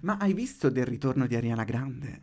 Ma hai visto del ritorno di Ariana Grande?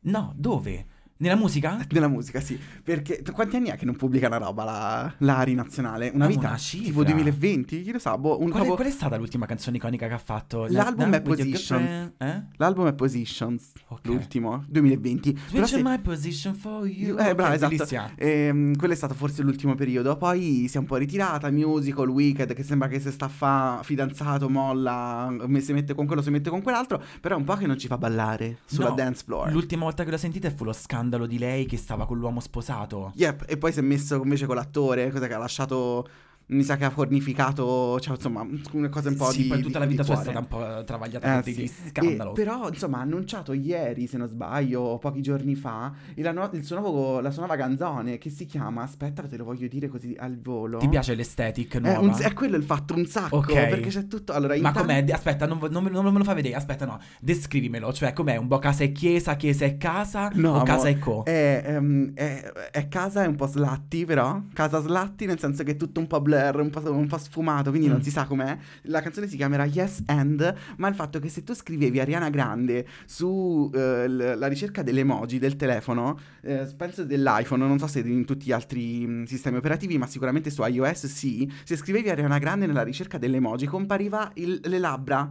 No, dove? Nella musica? Nella musica, sì. Perché quanti anni è che non pubblica una roba la, la Ari nazionale? Una Ah, vita? una cifra. tipo 2020? Chi lo sa? Boh, un Qual è, proprio- qual è stata l'ultima canzone iconica che ha fatto? L'album Na- è Positions. Eh? L'album è Positions, Ok. l'ultimo, 2020. Però Switch se- my position for you. Eh, brava, Ok, esatto. Ehm, quello è stato forse l'ultimo periodo. Poi si è un po' ritirata. Musical, Wicked, che sembra che se sta fa fidanzato, molla, si mette con quello, si mette con quell'altro. Però è un po' che non ci fa ballare sulla No, dance floor. L'ultima volta che l'ho sentita fu lo scandalo di lei che stava con l'uomo sposato. Yep, e poi si è messo invece con l'attore, cosa che ha lasciato. Mi sa che ha fornificato, cioè insomma, una cosa un po' sì, di. poi tutta di- la vita sua è stata un po' travagliata Eh, sì. E scandalo. però, insomma, ha annunciato ieri, se non sbaglio, pochi giorni fa, il, il suo nuovo, la sua nuova canzone che si chiama. Aspetta, te lo voglio dire così al volo. Ti piace l'estetic È, nuova? un- è quello il fatto, un sacco. Ok. Perché c'è tutto. Allora, Ma com'è? Aspetta, non, non me, non me lo fai vedere. Aspetta, no. Descrivimelo. Cioè, com'è? Un po' casa e chiesa, chiesa e casa? No, o mo- casa e co? È, ehm, è- è casa, è un po' slatti, però. Casa slatti, nel senso che è tutto un po' blur, un po', un po' sfumato, quindi Mm. non si sa com'è. La canzone si chiamerà Yes and, ma il fatto che se tu scrivevi Ariana Grande su eh, ricerca delle emoji del telefono, eh, penso dell'iPhone, non so se in tutti gli altri mh, sistemi operativi, ma sicuramente su iOS sì, se scrivevi Ariana Grande nella ricerca delle emoji compariva il- le labbra.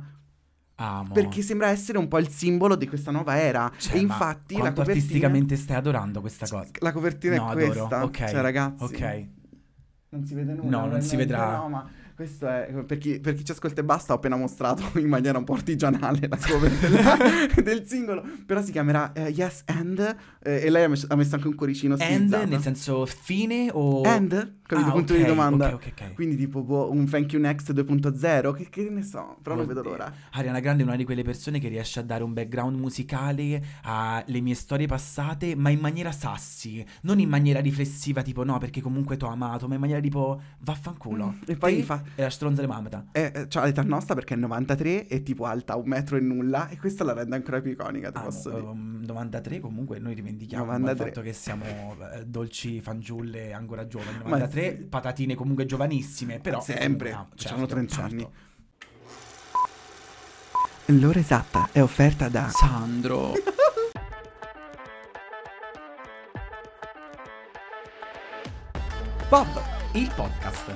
Amo. Perché sembra essere un po' il simbolo di questa nuova era. Cioè, e infatti la copertina. artisticamente stai adorando questa cosa. La copertina No, è adoro. questa. Ok. Cioè, ragazzi. Ok. Non si vede nulla. No, non si vedrà. No, ma questo è. Per chi, per chi ci ascolta e basta, ho appena mostrato in maniera un po' artigianale la copertina del singolo. Però si chiamerà eh, Yes and. eh, e lei ha messo, ha messo anche un cuoricino And stilizzato. nel senso fine o... And? Capito? Ah, punto ok, di domanda. ok, ok, ok. Quindi, tipo, boh, un Thank You Next 2.0. Che, che ne so, però non vedo l'ora. Ariana Grande è una di quelle persone che riesce a dare un background musicale alle mie storie passate, ma in maniera sassi, non in maniera riflessiva, tipo no, perché comunque t'ho amato, ma in maniera tipo vaffanculo. Mm, e poi Te fa- E la stronza le mamata. Eh, c'ha l'età nostra perché è 93 e tipo alta un metro e nulla. E questa la rende ancora più iconica, ti Ah, posso no, dire. um, 93 comunque noi rivendichiamo 93. il fatto che siamo eh, dolci fanciulle ancora giovani. Ma 93 sì. patatine comunque giovanissime, però Sempre, ah, c'hanno 30 certo. anni. L'ora esatta è offerta da Sandro. Bob. Il podcast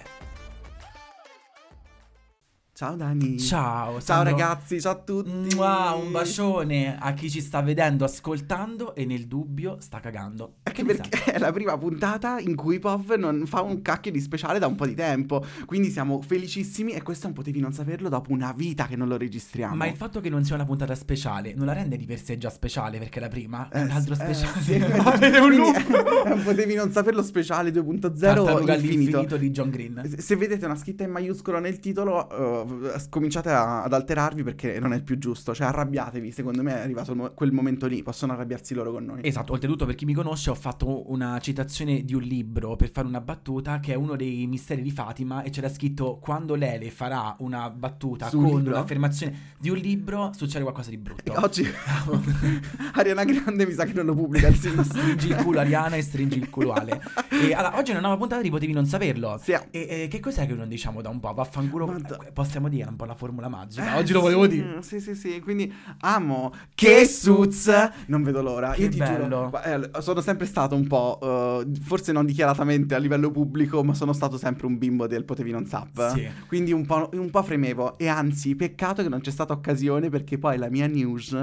Ciao Dani. Ciao, Ciao Sandro. ragazzi, ciao a tutti. Mua, un bacione a chi ci sta vedendo, ascoltando e nel dubbio sta cagando. Anche perché è la prima puntata in cui Pov non fa un cacchio di speciale da un po' di tempo. Quindi siamo felicissimi e questo non potevi non saperlo dopo una vita che non lo registriamo. Ma il fatto che non sia una puntata speciale non la rende di per sé già speciale perché la prima è Eh, un altro sì, eh, speciale. sì. è un loop. eh, potevi non saperlo speciale 2.0 Tartaruga infinito. all'infinito di John Green. Se- Se vedete una scritta in maiuscolo nel titolo, eh, cominciate a- ad alterarvi perché non è più giusto. Cioè, arrabbiatevi. Secondo me è arrivato mo- quel momento lì. Possono arrabbiarsi loro con noi. Esatto, oltretutto per chi mi conosce ho fatto una citazione di un libro per fare una battuta che è uno dei misteri di Fatima e c'era scritto quando Lele farà una battuta Su con libro? un'affermazione di un libro succede qualcosa di E brutto. Oggi Ariana Grande mi sa che non lo pubblica il stringi il culo Ariana e stringi il culo Ale. E allora, oggi è una nuova puntata di Potevi non saperlo. Sì. E, e che cos'è che non diciamo da un po'? Vaffanculo. Eh, Possiamo dire un po' la formula magica. Eh, oggi lo volevo sì, dire. Sì, sì, sì. Quindi amo. Che suz. Non vedo l'ora. Che Io ti bello. giuro. eh, sono sempre stato un po'. eh, forse non dichiaratamente a livello pubblico, ma sono stato sempre un bimbo del Potevi non sap. Sì. Quindi un po', un po' fremevo. E anzi, peccato che non c'è stata occasione perché poi la mia news.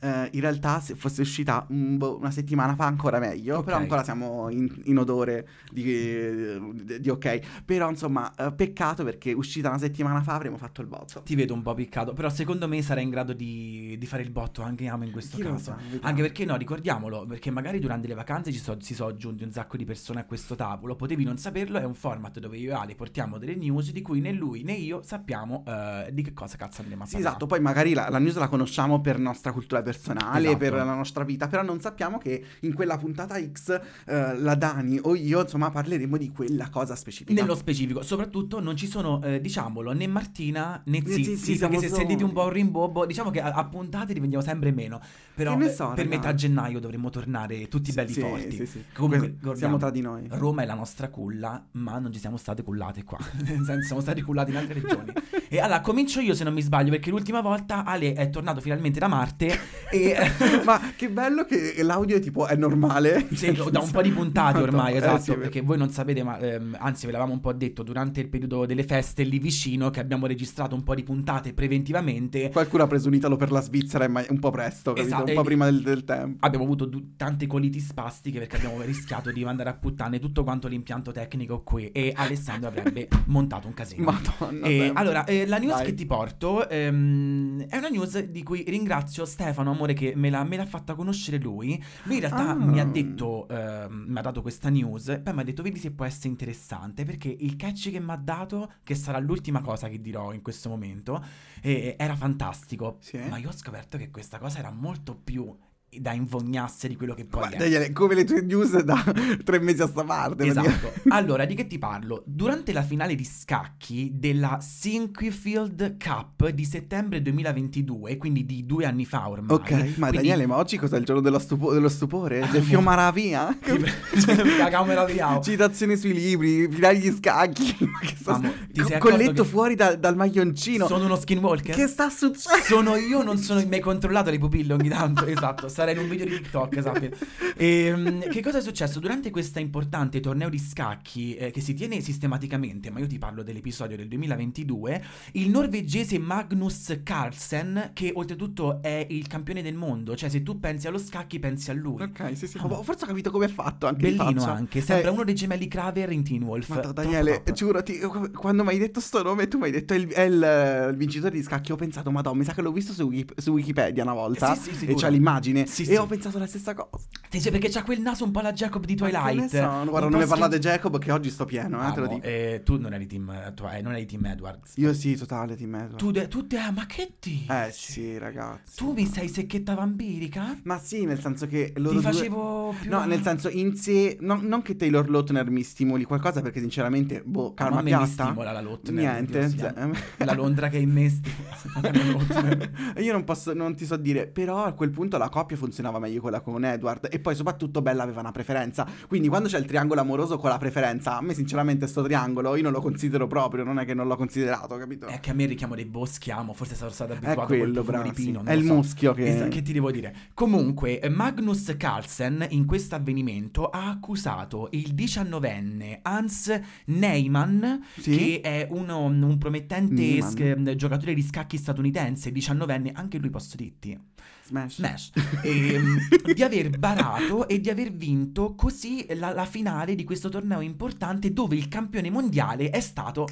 eh, in realtà, se fosse uscita un boh, una settimana fa, ancora meglio. Ok. Però ancora siamo in, in odore di, di- di ok. Però, insomma, eh, peccato perché uscita una settimana fa avremmo abbiamo fatto il botto. Ti vedo un po' piccato, però secondo me sarai in grado di, di fare il botto anche Amo in questo Chi caso. sa. Anche perché no, ricordiamolo, perché magari durante le vacanze ci so- si sono aggiunti un sacco di persone a questo tavolo, potevi non saperlo, è un format dove io e Ale portiamo delle news di cui né lui né io sappiamo eh, di che cosa cazzo andremo a Sì, parlare. esatto, poi magari la, la news la conosciamo per nostra cultura personale, Esatto. per la nostra vita, però non sappiamo che in quella puntata X eh, la Dani o io, insomma, parleremo di quella cosa specifica. Nello specifico, soprattutto non ci sono, eh, diciamolo, né Martina Né Zizi, Zizi, perché se sentite un po' un rimbombo, diciamo che a, a puntate diventiamo sempre meno, però ne eh, so, per metà gennaio dovremmo tornare tutti belli sì, forti. sì, sì. Comunque, Que- ricordiamo, siamo tra di noi. Roma è la nostra culla, ma non ci siamo state cullate qua, nel senso siamo stati cullati in altre regioni. E allora comincio io se non mi sbaglio, perché l'ultima volta Ale è tornato finalmente da Marte e... Ma che bello che l'audio tipo è normale. Sì, da un po' di puntate ormai, Eh, esatto, è perché voi non sapete, ma ehm, anzi ve l'avevamo un po' detto durante il periodo delle feste lì vicino che abbiamo registrato un po' di puntate preventivamente. Qualcuno ha preso un Italo per la Svizzera un po' presto, capito? Esatto, un po' e- prima del, del tempo. Abbiamo avuto du- tante coliti spastiche perché abbiamo rischiato di mandare a puttane tutto quanto l'impianto tecnico qui e Alessandro avrebbe montato un casino. Madonna. E, sempre. allora, eh, la news Dai. che ti porto ehm, è una news di cui ringrazio Stefano, amore, che me l'ha, me l'ha fatta conoscere lui. Lui in realtà Ah. mi ha detto, ehm, mi ha dato questa news, poi mi ha detto, vedi se può essere interessante, perché il catch che mi ha dato, che sarà l'ultima cosa che dirò in questo momento, eh, era fantastico. Sì. Ma io ho scoperto che questa cosa era molto più da invognasse di quello che poi Ma è. Come le tue news da tre mesi a sta parte. Esatto. Allora, di che ti parlo? Durante la finale di scacchi della Sinquefield Cup di settembre 2022, quindi di due anni fa ormai. Ok, ma quindi- Daniele, ma oggi cos'è il giorno dello, stupo- dello stupore? Ah, Del Fiomaravia? Di Ao. Citazioni sui libri, finali gli scacchi. Sta- Amo, accorto colletto che- fuori da- dal maglioncino. Sono uno skinwalker? Che sta succedendo? Sono io, non sono mi hai controllato le pupille ogni tanto, esatto, sarei in un video di TikTok, sappia. Ehm, che cosa è successo? Durante questo importante torneo di scacchi eh, che si tiene sistematicamente, ma io ti parlo dell'episodio del 2022, il norvegese Magnus Carlsen, che oltretutto è il campione del mondo, cioè se tu pensi allo scacchi pensi a lui. Ok, sì, sì. Amo. Forse ho capito come è fatto anche Bellino anche, sembra Eh, uno dei gemelli Craver in Teen Wolf. Troppo Daniele, top. giuro, ti- quando mi hai detto sto nome, tu mi hai detto è il, è il- il vincitore di scacchi. Ho pensato, madonna, mi sa che l'ho visto su, su Wikipedia una volta. Sì, sì, e c'ha l'immagine. Sì, e sì. ho pensato la stessa cosa. Sì, sì, perché c'ha quel naso un po' la Jacob di Twilight. ne so, guarda, non po' mi parlate schi- Jacob che oggi sto pieno, eh, te lo dico. eh, tu non eri team, tu, eh, non eri team Edwards. Io sì, totale, ti metto. Tu, de- tu te- ah, ma che dici? Eh sì, ragazzi. Tu mi sei secchetta vampirica? Ma sì, nel senso che loro Ti due- facevo più... No, nel senso in sé, no- non che Taylor Lautner mi stimoli qualcosa perché sinceramente, boh, Ma calma a me mi piatta. stimola la Lottner. Niente, si cioè- chiama. La Londra che è in me stimola. Io non posso, non ti so dire, però a quel punto la coppia funzionava meglio quella con Edward e poi soprattutto Bella aveva una preferenza. Quindi quando c'è il triangolo amoroso con la preferenza, a me sinceramente sto triangolo io non lo considero proprio, non è che non l'ho considerato, capito? È che a me il richiamo dei boschi amo, forse sarò stato abituato quello, col profumo bravo. di pino, sì. È il so. muschio che... Esatto, che ti devo dire? Comunque, Magnus Carlsen in questo avvenimento ha accusato il diciannovenne Hans Neyman, Sì? che è uno- un promettente sch- giocatore di scacchi statunitense, diciannovenne, anche lui posso dirti, Smash. Smash, ehm, di aver barato e di aver vinto così la, la finale di questo torneo importante dove il campione mondiale è stato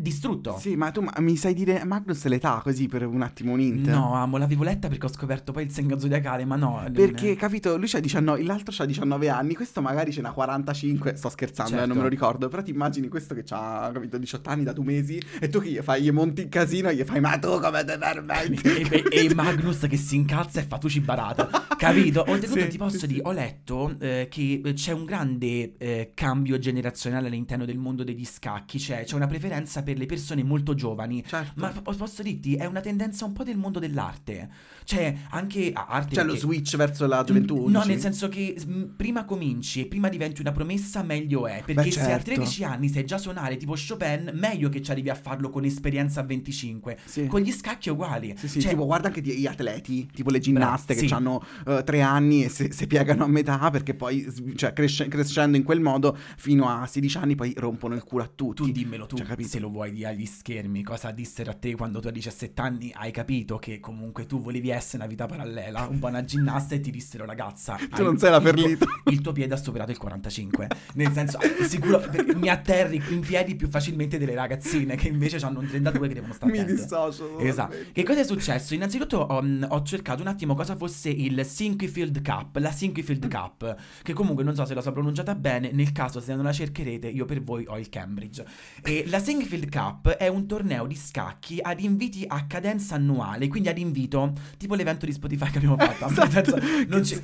distrutto. Sì, ma tu ma- mi sai dire Magnus l'età così per un attimo un int? No, amo, l'avevo letta perché ho scoperto poi il segno zodiacale, ma no. Perché, capito, lui c'ha 19, l'altro c'ha 19 anni, questo magari ce n'ha 45, sto scherzando, eh, Certo. non me lo ricordo, però ti immagini questo che c'ha, capito, 18 anni da due mesi e tu che gli fai, gli monti in casino e gli fai, ma tu come te permetti? e, e- e Magnus che si incazza e fa tuci barata, capito? Oltretutto Sì, ti posso sì, dire, sì. ho letto eh, che c'è un grande eh, cambio generazionale all'interno del mondo degli scacchi, cioè c'è una preferenza per le persone molto giovani. Certo. Ma po- posso dirti, è una tendenza un po' del mondo dell'arte. Cioè, anche arte. Lo perché- switch verso la gioventù? No, nel senso che prima cominci e prima diventi una promessa, meglio è. Perché Beh, se a certo. 13 anni sai già suonare tipo Chopin, meglio che ci arrivi a farlo con esperienza a 25. Sì. Con gli scacchi uguali. Sì, sì, Cioè, tipo guarda anche gli atleti, tipo le ginnaste Bravo, che sì. hanno eh, tre anni e se, se piegano a metà perché poi, cioè, cresce- crescendo in quel modo fino a 16 anni poi rompono il culo a tutti. tu dimmelo tu Cioè, capito? se lo vuoi vuoi agli schermi, cosa dissero a te quando tu a 17 anni hai capito che comunque tu volevi essere una vita parallela, un buona ginnasta e ti dissero ragazza, Tu non sei la il Ferlito. il tuo piede ha superato il 45. Nel senso, sicuro mi atterri in piedi più facilmente delle ragazzine che invece hanno un 32 che devono stare Mi attente. dissocio. Esatto. Che cosa è successo? Innanzitutto ho, mm, ho cercato un attimo cosa fosse il Sinquefield Cup, la Sinquefield Cup, che comunque non so se la so pronunciata bene, nel caso se non la cercherete io per voi ho il Cambridge. E la Sinquefield Cup è un torneo di scacchi ad inviti a cadenza annuale, quindi ad invito, tipo l'evento di Spotify che abbiamo fatto. Senso, non ci-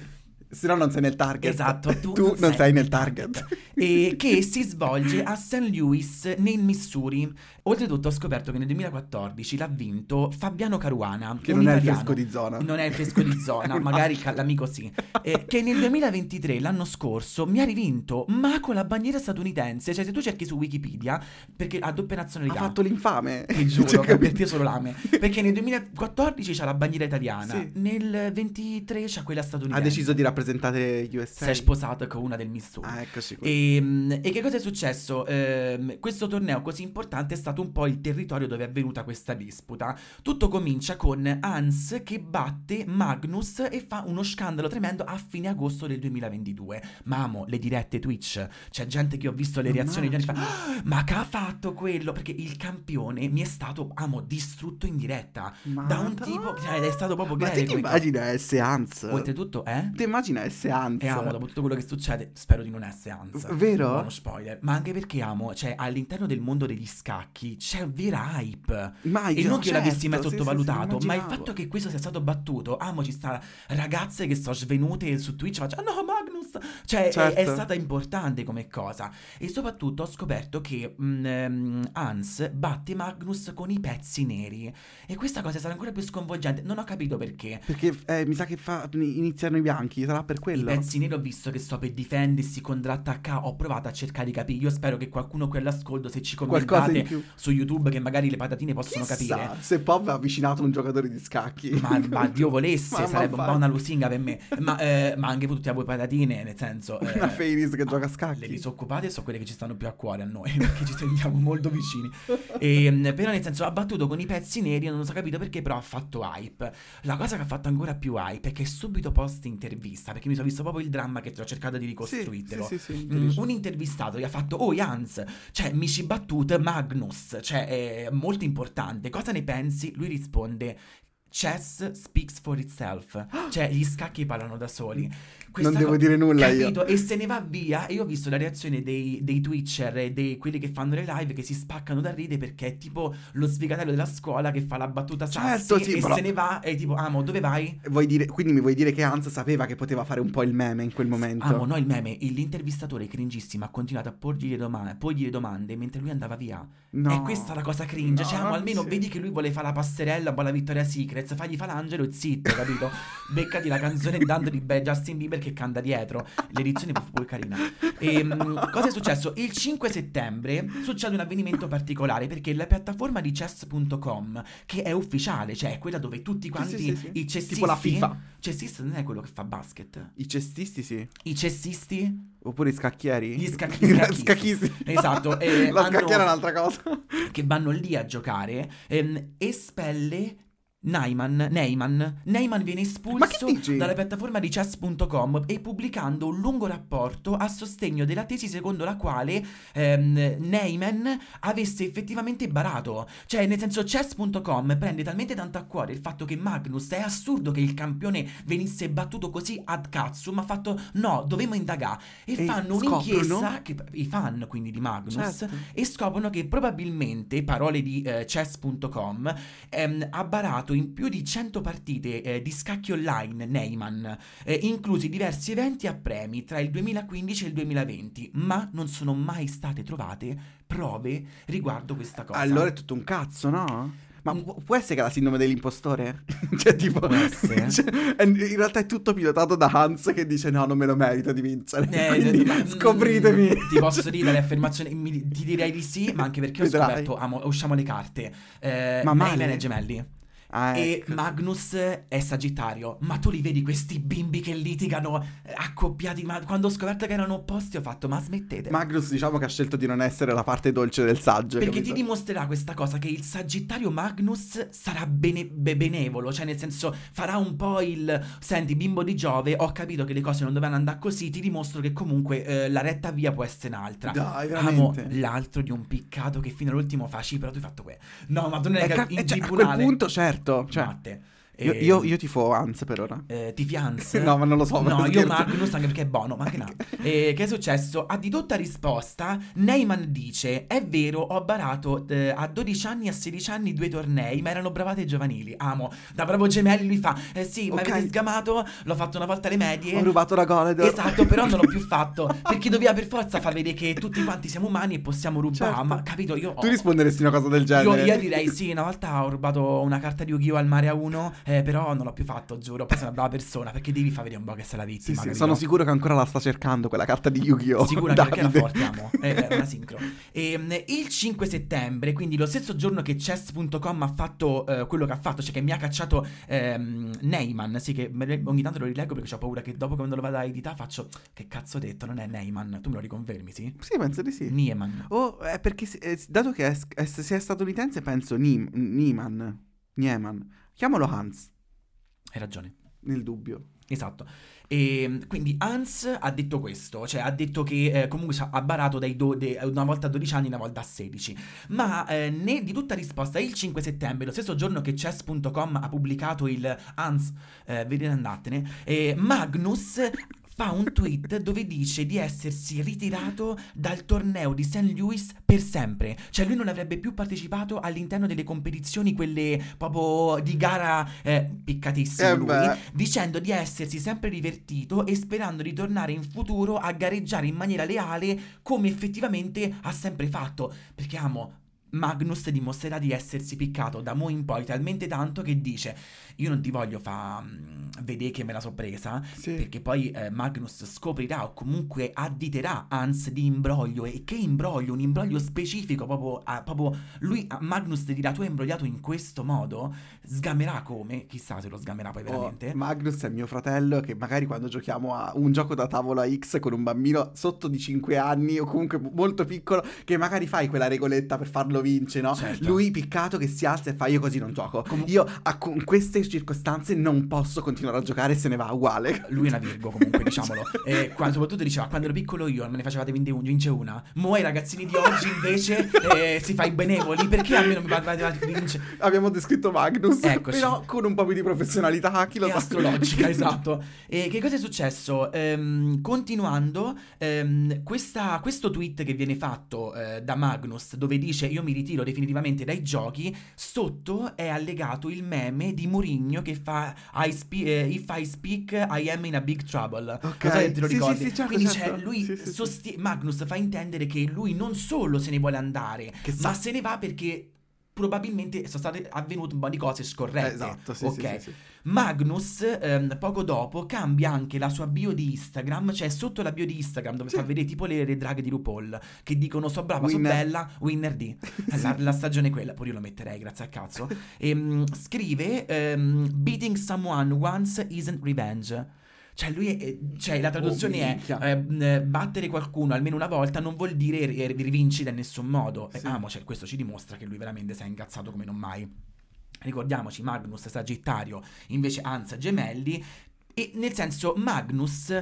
Se no non sei nel target. Esatto, tu, non, sei, nel target. e che si svolge a St. Louis nel Missouri. Oltretutto ho scoperto che nel 2014 l'ha vinto Fabiano Caruana, Che non è il italiano. fresco di zona. Non è il fresco di zona, magari l'amico sì. Eh, che nel 2023, l'anno scorso, mi ha rivinto, ma con la bandiera statunitense. Cioè, se tu cerchi su Wikipedia, perché ha doppia Ha nazionalità. fatto l'infame. Ti giuro, Cioè, che per te solo lame. Perché nel 2014 c'ha la bandiera italiana, Sì. nel 23 c'ha quella statunitense. Ha deciso di rappresentare USA. Si è sposato con una del Missouri. Ah, qua. E, e che cosa è successo? Ehm, questo torneo così importante è stato un po' il territorio dove è avvenuta questa disputa. Tutto comincia con Hans che batte Magnus e fa uno scandalo tremendo a fine agosto del 2022. Mamo, le dirette Twitch. C'è gente che ho visto le reazioni di gente fa "Ah, ma che ha fatto quello? Perché il campione mi è stato, amo, distrutto in diretta. Da un tipo, cioè, è stato proprio Ma greve te ti immagina S. Hans? Oltretutto, eh? Ti immagina S. Hans? E amo, dopo tutto quello che succede, spero di non essere Hans. Vero? Buono spoiler. Ma anche perché amo, cioè, all'interno del mondo degli scacchi c'è vera hype. Ma E io- non che io l'avessi mai certo, sì, sì, sottovalutato, ma il fatto che questo sia stato battuto, amo, ci sta ragazze che sono svenute su Twitch faccio, "Ah, no, Magnus! Cioè, è- è, Certo. stata importante come cosa. E soprattutto ho scoperto che mm, ehm, Hans batte Magnus con i pezzi neri. E questa cosa è stata ancora più sconvolgente. Non ho capito perché. Perché eh, mi sa che fa, iniziano i bianchi, sarà per I quello. pezzi neri ho visto che sto per difendersi, contrattacca. Ho provato a cercare di capire. Io spero che qualcuno qui all'ascolto, se ci commentate su YouTube, che magari le patatine possono Chissà capire. se Pop ha avvicinato un giocatore di scacchi. Ma, ma Dio volesse, Ma- sarebbe ma un po' una lusinga per me. Ma, eh, ma anche tutti a voi patatine, nel senso. eh, Una Fairies che gioca a Le scacchi. disoccupate sono quelle che ci stanno più a cuore a noi, perché ci sentiamo molto vicini. E, mm, però nel senso ha battuto con i pezzi neri, non so capito perché, però ha fatto hype. La cosa che ha fatto ancora più hype è che subito post intervista, perché mi sono visto proprio il dramma che ti ho cercato di ricostruirtelo. sì, sì, sì, Mm, un intervistato gli ha fatto Oh Jans, cioè mi ci battute Magnus, cioè è molto importante, cosa ne pensi? Lui risponde Chess speaks for itself, cioè gli scacchi parlano da soli. Non devo co- dire nulla io. capito? E se ne va via. E io ho visto la reazione dei, dei Twitcher e dei quelli che fanno le live che si spaccano da ride perché è tipo lo sfigatello della scuola che fa la battuta sassi Certo, sì, e però- se ne va e tipo, amo, dove vai? Vuoi dire- quindi mi vuoi dire che Hans sapeva che poteva fare un po' il meme in quel momento? Amo, no, il meme, l'intervistatore cringissimo ha continuato a porgli le, doma- porgli le domande mentre lui andava via. No. È questa la cosa cringe. cioè, No, amo, almeno sì. vedi che lui vuole fare la passerella, la Vittoria Secrets, fagli fa l'angelo e zitto, capito? Beccati la canzone dando di Beh Justin Bieber che canta dietro. L'edizione è pure carina. E, mm, cosa è successo? Il 5 settembre succede un avvenimento particolare perché la piattaforma di chess.com, che è ufficiale, cioè è quella dove tutti quanti sì, sì, sì. i cessisti... Tipo la FIFA. Cessista non è quello che fa basket. I cestisti sì. I cessisti Oppure i scacchieri? Gli scacchi- scacchisti. scacchisti. Esatto, e La scacchiera è un'altra cosa. che vanno lì a giocare, ehm, espelle Neyman, Neyman, Neyman viene espulso dalla piattaforma di chess.com e pubblicando un lungo rapporto a sostegno della tesi secondo la quale ehm, Neyman avesse effettivamente barato. Cioè, nel senso, chess.com prende talmente tanto a cuore il fatto che Magnus è assurdo che il campione venisse battuto così ad cazzo, ma ha fatto no, dovevamo indagare. E, E fanno scoprono? un'inchiesta, che, i fan quindi di Magnus, Certo. e scoprono che probabilmente, parole di eh, chess.com, ehm, ha barato in più di 100 partite eh, di scacchi online Neyman, eh, inclusi diversi eventi a premi tra il 2015 e il 2020, ma non sono mai state trovate prove riguardo questa cosa. Allora è tutto un cazzo, no? Ma Mm. pu- può essere che ha la sindrome dell'impostore? cioè, tipo. Può essere. cioè, è- in realtà è tutto pilotato da Hans che dice: No, non me lo merito di vincere. Eh, Quindi ma- mm, scopritemi. Ti posso dire le affermazioni? mi- ti direi di sì, ma anche perché ho Vedrai. scoperto. amo- usciamo le carte. Eh, Ma Neyman e gemelli. Ah, E ecco. Magnus è Sagittario, ma tu li vedi questi bimbi che litigano eh, accoppiati, ma quando ho scoperto che erano opposti ho fatto, ma smettete. Magnus diciamo che ha scelto di non essere la parte dolce del saggio. Perché ti capito? dimostrerà questa cosa che il Sagittario Magnus sarà bene- be- benevolo, cioè nel senso farà un po' il senti bimbo di Giove, ho capito che le cose non dovevano andare così, ti dimostro che comunque eh, la retta via può essere un'altra. Dai, Amo veramente. l'altro di un piccato che fino all'ultimo fa sì, però tu hai fatto que. No, ma tu non hai ca- capito eh, in cioè, a quel punto, certo. Cioè, Matte. Io, Eh, io, io tifo Hans per ora. eh, ti fianz? No, ma non lo so, ma No, io scherzo. Magnus anche perché è buono, ma anche no. E che è successo? A di tutta risposta, Neyman dice: È vero, ho barato eh, a 12 anni e a 16 anni due tornei, ma erano bravate giovanili. Amo. Da bravo gemelli lui fa: Eh sì, ma Ok. avete sgamato? L'ho fatto una volta alle medie. Ho rubato la Goledor. Esatto, però non l'ho più fatto. Perché doveva per forza far vedere che tutti quanti siamo umani e possiamo rubare. Certo. Ma capito? Io Tu risponderesti una cosa del io, genere. io direi sì, una volta ho rubato una carta di Yu-Gi-Oh! al mare a uno, eh, però non l'ho più fatto, giuro. Poi sono una brava persona, perché devi far vedere un po' che sei la Sì, vittima. sì, capito? sono sicuro che ancora la sta cercando quella carta di Yu-Gi-Oh! Sicuro anche perché la Davide. portiamo. È è una sincro. Ehm, il 5 settembre, quindi lo stesso giorno che chess.com ha fatto eh, quello che ha fatto, cioè che mi ha cacciato ehm, Neyman. Sì, che ogni tanto lo rileggo perché ho paura che dopo quando lo vado a editare faccio. Che cazzo ho detto? Non è Neyman. Tu me lo riconfermi, sì? Sì, penso di sì. Nieman. Oh, è perché eh, dato che è, è- è statunitense penso Nieman. Nieman. Chiamalo Hans, Hai ragione. nel dubbio. Esatto. E quindi Hans ha detto questo, cioè ha detto che eh, comunque ha barato dai do- de- una volta a 12 anni, una volta a 16. Ma eh, né di tutta risposta, il 5 settembre, lo stesso giorno che chess.com ha pubblicato il Hans, eh, vedete andatene, eh, Magnus fa un tweet dove dice di essersi ritirato dal torneo di St. Louis per sempre. Cioè lui non avrebbe più partecipato all'interno delle competizioni, quelle proprio di gara eh, piccatissimo Eh lui, beh. dicendo di essersi sempre divertito e sperando di tornare in futuro a gareggiare in maniera leale come effettivamente ha sempre fatto. Perché amo. Magnus dimostrerà di essersi piccato da mo in poi talmente tanto che dice io non ti voglio fa mm, vedere che me la so presa Sì. perché poi eh, Magnus scoprirà o comunque additerà Hans di imbroglio e che imbroglio, un imbroglio specifico proprio, a- proprio lui a Magnus dirà tu hai imbrogliato in questo modo? Sgamerà come, chissà se lo sgamerà poi Oh, veramente. Magnus è mio fratello che magari quando giochiamo a un gioco da tavola X con un bambino sotto di 5 anni o comunque molto piccolo che magari fai quella regoletta per farlo vincere, no? Certo. Lui piccato che si alza e fa io così non gioco. Com- io a con queste circostanze non posso continuare a giocare se ne va uguale. lui è una Virgo comunque diciamolo e qua, soprattutto diceva quando ero piccolo io me ne facevate vince una mo ai ragazzini di oggi invece eh, si fa i benevoli perché a me non mi fate vincere Abbiamo descritto Magnus, Eccoci. però con un po' più di professionalità, chi lo sa. astrologica, esatto. E che cosa è successo? Ehm, continuando, ehm, questa- questo tweet che viene fatto eh, da Magnus, dove dice io mi ritiro definitivamente dai giochi, sotto è allegato il meme di Mourinho che fa I spe- eh, If I speak I am in a big trouble. Ok. Non so se te lo Sì, sì, ricordi. sì, certo, Quindi certo. c'è lui, Sì, sostie- Magnus fa intendere che lui non solo se ne vuole andare, Che ma sa- se ne va perché probabilmente sono state avvenute un po' di cose scorrette. Esatto, sì, ok. sì, sì. Magnus, ehm, poco dopo, cambia anche la sua bio di Instagram, cioè sotto la bio di Instagram dove fa vedere tipo le, le draghe di RuPaul, che dicono so brava, Winner. so bella, winner di. La, la stagione è quella, pure io lo metterei, grazie a cazzo. Ehm, scrive, ehm, beating someone once isn't revenge. Cioè, lui è, cioè, la traduzione Oh, è eh, mh, battere qualcuno almeno una volta non vuol dire ri- rivincere in nessun modo. E Sì. amo, cioè, questo ci dimostra che lui veramente si è incazzato come non mai. Ricordiamoci, Magnus Sagittario, invece Hans Gemelli. E nel senso, Magnus.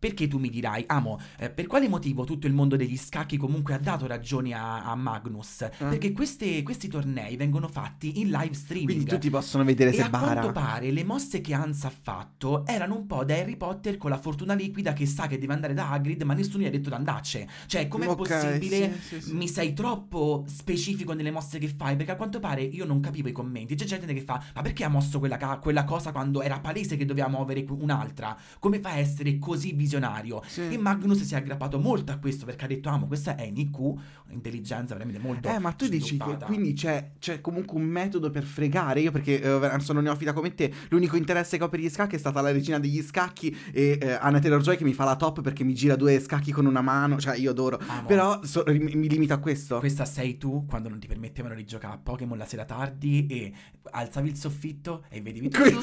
Perché tu mi dirai, amo, eh, per quale motivo tutto il mondo degli scacchi comunque ha dato ragione a, a Magnus? Perché queste- questi tornei vengono fatti in live streaming. Quindi tutti possono vedere E se a quanto bara. pare le mosse che Hans ha fatto erano un po' da Harry Potter con la fortuna liquida che sa che deve andare da Hagrid ma nessuno gli ha detto di andarci. Cioè, com'è Ok, possibile? sì, sì, sì. Mi sei troppo specifico nelle mosse che fai perché a quanto pare io non capivo i commenti. C'è gente che fa ma perché ha mosso quella, ca- quella cosa quando era palese che doveva muovere un'altra? Come fa a essere così visionario. Sì. E Magnus si è aggrappato molto a questo perché ha detto: Amo, questa è NIQ, intelligenza veramente molto. Eh, ma tu dici che quindi c'è, c'è, comunque un metodo per fregare. Io, perché eh, sono neofita come te, l'unico interesse che ho per gli scacchi è stata la regina degli scacchi e eh, Anna Taylor Joy che mi fa la top perché mi gira due scacchi con una mano. Cioè, io adoro. Amo. Però so, mi, mi limito a questo. Questa sei tu quando non ti permettevano di giocare a Pokémon la sera tardi e alzavi il soffitto e vedevi. Che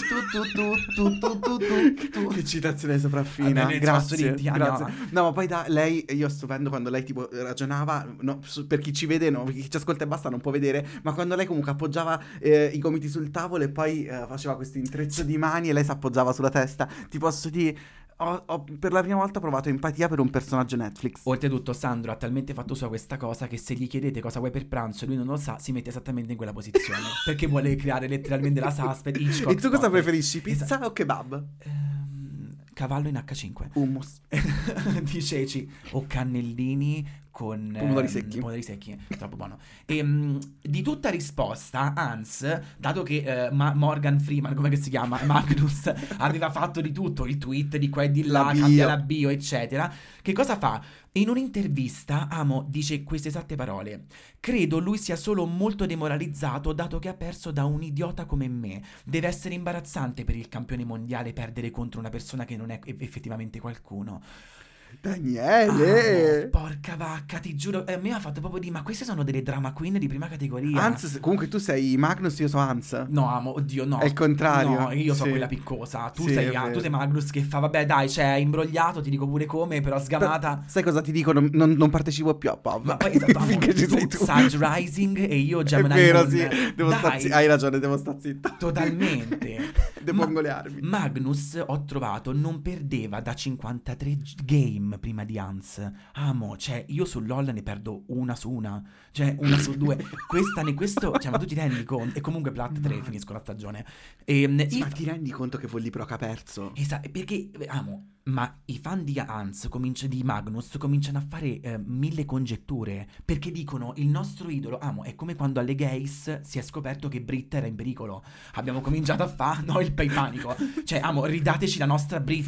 citazione sopraffina. Grazie ne posso grazie, andiamo grazie. avanti. No, ma poi da lei, io stupendo quando lei tipo ragionava, no, per chi ci vede, no, chi ci ascolta e basta non può vedere, ma quando lei comunque appoggiava eh, i gomiti sul tavolo e poi eh, faceva questo intreccio di mani e lei si appoggiava sulla testa, ti posso dire, ho, ho per la prima volta provato empatia per un personaggio Netflix. Oltretutto Sandro ha talmente fatto sua questa cosa che se gli chiedete cosa vuoi per pranzo e lui non lo sa, si mette esattamente in quella posizione. perché vuole creare letteralmente la suspense. Hitchcock e tu cosa preferisci, pizza Esatto. o kebab? Ehm, cavallo in H5. Hummus. di ceci o cannellini con Pomodori ehm, secchi. pomodori secchi, troppo buono. E, mm, di tutta risposta, Hans, dato che eh, Ma- Morgan Freeman, come che si chiama, Magnus, aveva fatto di tutto, il tweet di qua e di là, La cambia la bio, eccetera, che cosa fa? In un'intervista Amo dice queste esatte parole. Credo lui sia solo molto demoralizzato dato che ha perso da un idiota come me. Deve essere imbarazzante per il campione mondiale perdere contro una persona che non è effettivamente qualcuno. Daniele! Ah, porca vacca, ti giuro, eh, mi ha fatto proprio di ma queste sono delle drama queen di prima categoria. Hans, comunque tu sei Magnus, io sono Hans. No, amo, oddio, no. È il contrario. No, io sono Sì. quella piccosa. Tu, Sì, sei, è ah, tu sei Magnus che fa, vabbè, dai, cioè, imbrogliato, ti dico pure come, però sgamata. Sai cosa ti dico? Non, non- non partecipo più a POV. Ma poi esatto, finché ci sei tu. Sage Rising e io È Gemini vero, Moon. sì. Devo Dai, zi- Hai ragione, devo stare zitta. Totalmente. devo Ma- angolearmi. Magnus, ho trovato, non perdeva da 53 g- game prima di Hans. Amo, cioè, io su LoL ne perdo una su una. Cioè, una su due. Questa ne questo... Cioè, ma tu ti rendi conto? E comunque Plat 3 No. finisco la stagione. Ehm, Sì, i ma ti rendi conto che Volli Proc ha perso? Esatto, perché, amo, ma i fan di Hans, comincia- di Magnus, cominciano a fare eh, mille congetture, perché dicono, il nostro idolo, amo, è come quando alle gays si è scoperto che Brit era in pericolo. Abbiamo cominciato a fare, no, il panico. Cioè, amo, ridateci la nostra Brit.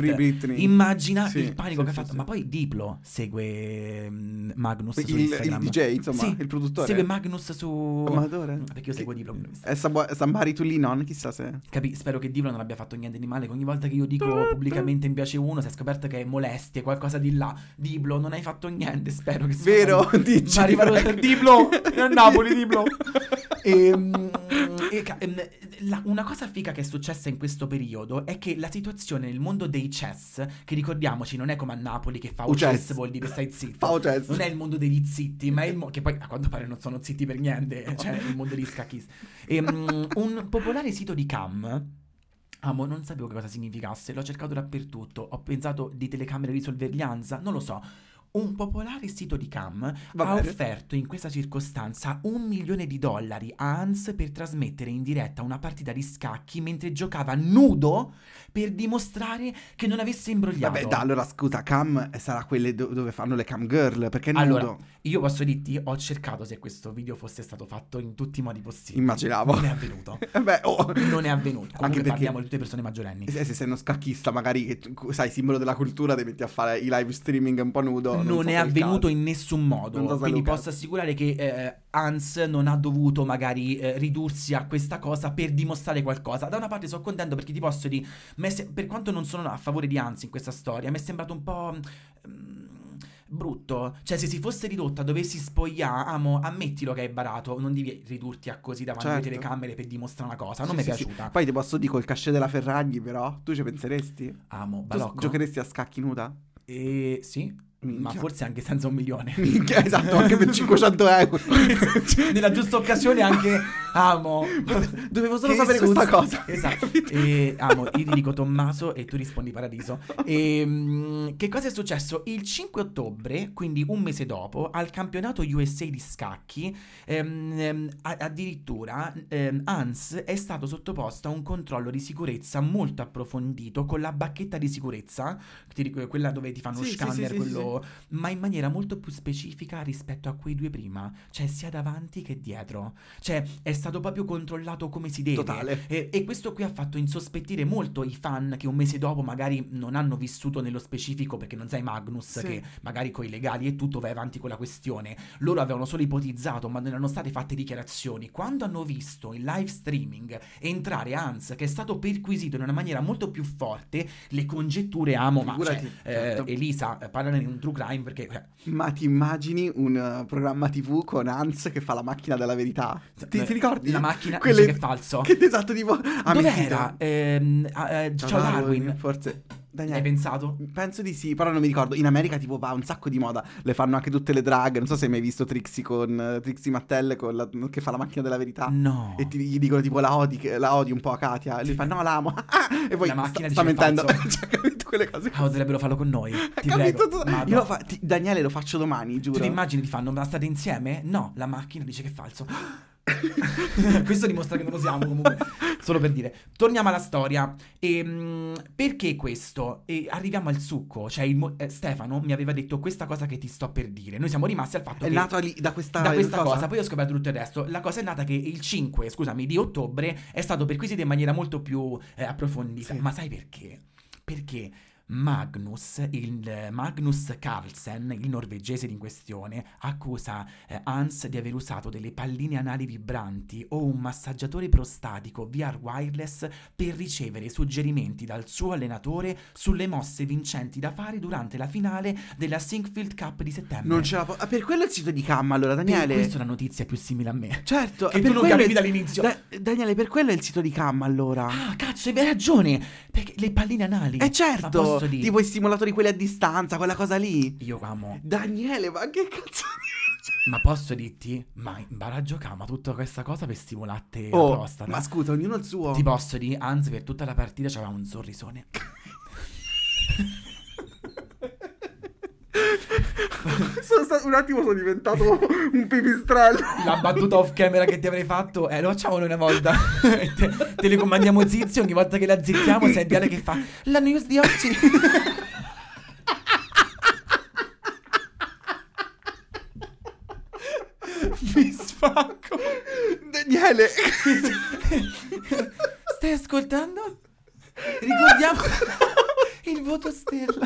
Immagina Sì, il panico sì, che ha sì, fatto. sì. Ma poi Diplo segue mm, Magnus su il, il Instagram. DJ, insomma, il produttore. Segue Magnus su... Amatore? Perché io seguo Diplo. È Sabo- Somebody to lean on, chissà se... Capi- spero che Diplo non abbia fatto niente di male. Ogni volta che io dico pubblicamente mi piace uno, è scoperto che è molestie, qualcosa di là. Diplo, non hai fatto niente. Spero che sia. Vero? Dici, Ma arriva prego. Diplo a Napoli, Diplo. Ehm, e ca- ehm, la- una cosa figa che è successa in questo periodo è che la situazione nel mondo dei chess, che ricordiamoci, non è come a Napoli che fa un Chess. vuol dire stai zitto. Non è il mondo degli zitti, ma è il mondo che poi a quanto pare non sono zitti per niente, cioè il mondo degli scacchisti. Ehm, un popolare sito di cam Amo, non sapevo che cosa significasse, l'ho cercato dappertutto, ho pensato di telecamere di sorveglianza, non lo so. Un popolare sito di cam Va ha bene. offerto in questa circostanza un milione di dollari a Hans per trasmettere in diretta una partita di scacchi mentre giocava nudo per dimostrare che non avesse imbrogliato. Vabbè, da, allora scusa, cam sarà quelle do- dove fanno le cam girl, perché nudo? Allora, io posso dirti, ho cercato se questo video fosse stato fatto in tutti i modi possibili. Immaginavo. Non è avvenuto. Vabbè, oh. Non è avvenuto. Comunque perché- parliamo di tutte persone maggiorenni. Se, se sei uno scacchista, magari, sai, simbolo della cultura, ti metti a fare i live streaming un po' nudo. Non so è avvenuto caso. in nessun modo. Non so quindi caso. posso assicurare che eh, Hans non ha dovuto magari eh, ridursi a questa cosa per dimostrare qualcosa. Da una parte sono contento perché ti posso dire, se- per quanto non sono a favore di Hans in questa storia, mi è sembrato un po'... mm, Brutto, cioè se si fosse ridotta, dovessi spogliare, amo, ammettilo che hai barato, non devi ridurti a così davanti alle Certo. telecamere per dimostrare una cosa, Sì, non mi è sì, sì. piaciuta. Poi ti posso dire col cachet della Ferragni, però, tu ci penseresti? Amo, Tu balocco. giocheresti a scacchi nuda? E sì, ma Minchia. forse anche senza un milione. Minchia, esatto, anche per 500 euro. Nella giusta occasione anche amo. Dovevo solo Che sapere sus- questa cosa. Esatto. E, amo, io ti dico Tommaso e tu rispondi Paradiso. E, mm, che cosa è successo? Il 5 ottobre, quindi un mese dopo, al campionato USA di scacchi, ehm, ehm, a- addirittura ehm, Hans è stato sottoposto a un controllo di sicurezza molto approfondito con la bacchetta di sicurezza, quella dove ti fanno sì, scanner, sì, sì, quello, ma in maniera molto più specifica rispetto a quei due prima, cioè sia davanti che dietro. Cioè è stato proprio controllato come si deve. Totale. E, e questo qui ha fatto insospettire molto i fan che un mese dopo magari non hanno vissuto nello specifico perché non sai Magnus Sì. che magari con i legali e tutto vai avanti con la questione. Loro avevano solo ipotizzato, ma non erano state fatte dichiarazioni. Quando hanno visto in live streaming entrare Hans, che è stato perquisito in una maniera molto più forte, le congetture amo, ma cioè, eh, certo. Elisa, eh, parlane di un true crime perché eh, Ma ti immagini un eh, programma TV con Hans che fa la macchina della verità? Ti, ti ricordi? La macchina Quelle- dice che è falso. Che esatto, tipo... ah, Dov'era? Ehm, eh, Ciao, ciao Darwin. Forse... Hai Daniele, pensato? penso di sì, però non mi ricordo. In America tipo va un sacco di moda. Le fanno anche tutte le drag. Non so se hai mai visto Trixie con eh, Trixie Mattel con la- che fa la macchina della verità. No. E ti, gli dicono tipo la odi, la odi un po' a Katia. E lui fa no, la amo. e poi La macchina sta, sta mentendo. cioè, capito quelle cose. Ah, dovrebbero farlo con noi. Ti capito? prego. Io lo fa- ti- Daniele lo faccio domani, giuro. Tu ti immagini ti fanno, ma state insieme? No, la macchina dice che è falso. Questo dimostra che non lo siamo comunque. Solo per dire. Torniamo alla storia. Ehm, perché questo? E arriviamo al succo. Cioè, mo- eh, Stefano mi aveva detto questa cosa che ti sto per dire. Noi siamo rimasti al fatto È che... nato lì da questa, da questa cosa. poi ho scoperto tutto il resto. La cosa è nata che il 5, scusami, di ottobre è stato perquisito in maniera molto più eh, approfondita. Sì. Ma sai perché? Perché Magnus, il eh, Magnus Carlsen, il norvegese in questione, accusa eh, Hans di aver usato delle palline anali vibranti o un massaggiatore prostatico via wireless per ricevere suggerimenti dal suo allenatore sulle mosse vincenti da fare durante la finale della Sinkfield Cup di settembre. Non ce la po- ah, per quello è il sito di Cam, allora, Per Daniele. questo la notizia è più simile a me. Certo, Che tu non capivi è- dall'inizio. Da- Daniele, per quello è il sito di Cam, allora. Ah, cazzo, hai ragione. Perché le palline anali. Eh certo, posso dire- tipo i simulatori quelli a distanza, quella cosa lì. Io amo. Daniele, ma che cazzo. Ma posso dirti? Ma in baraggio cama tutta questa cosa per stimolarti la Oh, prostata. ma scusa, ognuno il suo. Ti posso dire, anzi, per tutta la partita c'aveva un sorrisone. Sono sta- un attimo sono diventato un pipistrello. La battuta off camera che ti avrei fatto, eh, lo facciamo noi una volta. te, te le comandiamo zizio, ogni volta che la zittiamo senti Ale che fa la news di oggi. Mi spacco. Daniele. Stai ascoltando? Ricordiamo il voto stella.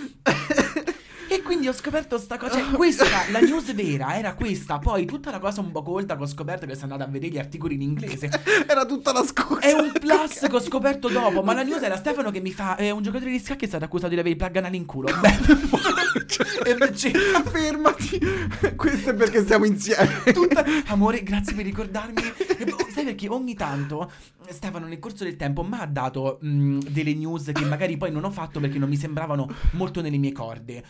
E quindi ho scoperto sta cosa. Cioè, questa, la news vera era questa. Poi tutta la cosa un po' colta che ho scoperto che sono andata a vedere gli articoli in inglese. Era tutta la scusa. È un plus che ho scoperto dopo. Ma la news era Stefano che mi fa: eh, Un giocatore di scacchi è stato accusato di avere i plug anali in culo. Beh, e invece. Fermati. Questo è perché stiamo insieme. Tutta... Amore, grazie per ricordarmi. E boh, Sai perché ogni tanto Stefano nel corso del tempo mi ha dato mh, delle news che magari poi non ho fatto perché non mi sembravano molto nelle mie corde.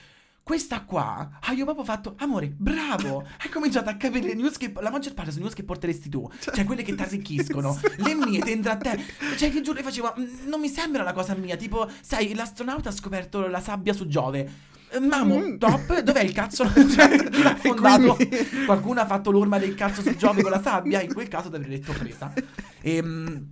Questa qua, ah, io proprio fatto, amore, bravo! Hai cominciato a capire le news che. La maggior parte sono news che porteresti tu, cioè quelle che ti arricchiscono. Le mie tendono a te. Cioè, ti giuro, io facevo. "Mm, Non mi sembra una cosa mia. Tipo, sai, l'astronauta ha scoperto la sabbia su Giove. Eh, Mamo, Mm. top, dov'è il cazzo? Cioè, chi l'ha fondato? quindi- Qualcuno ha fatto l'orma del cazzo su Giove con la sabbia? In quel caso ti avrei detto presa. Ehm.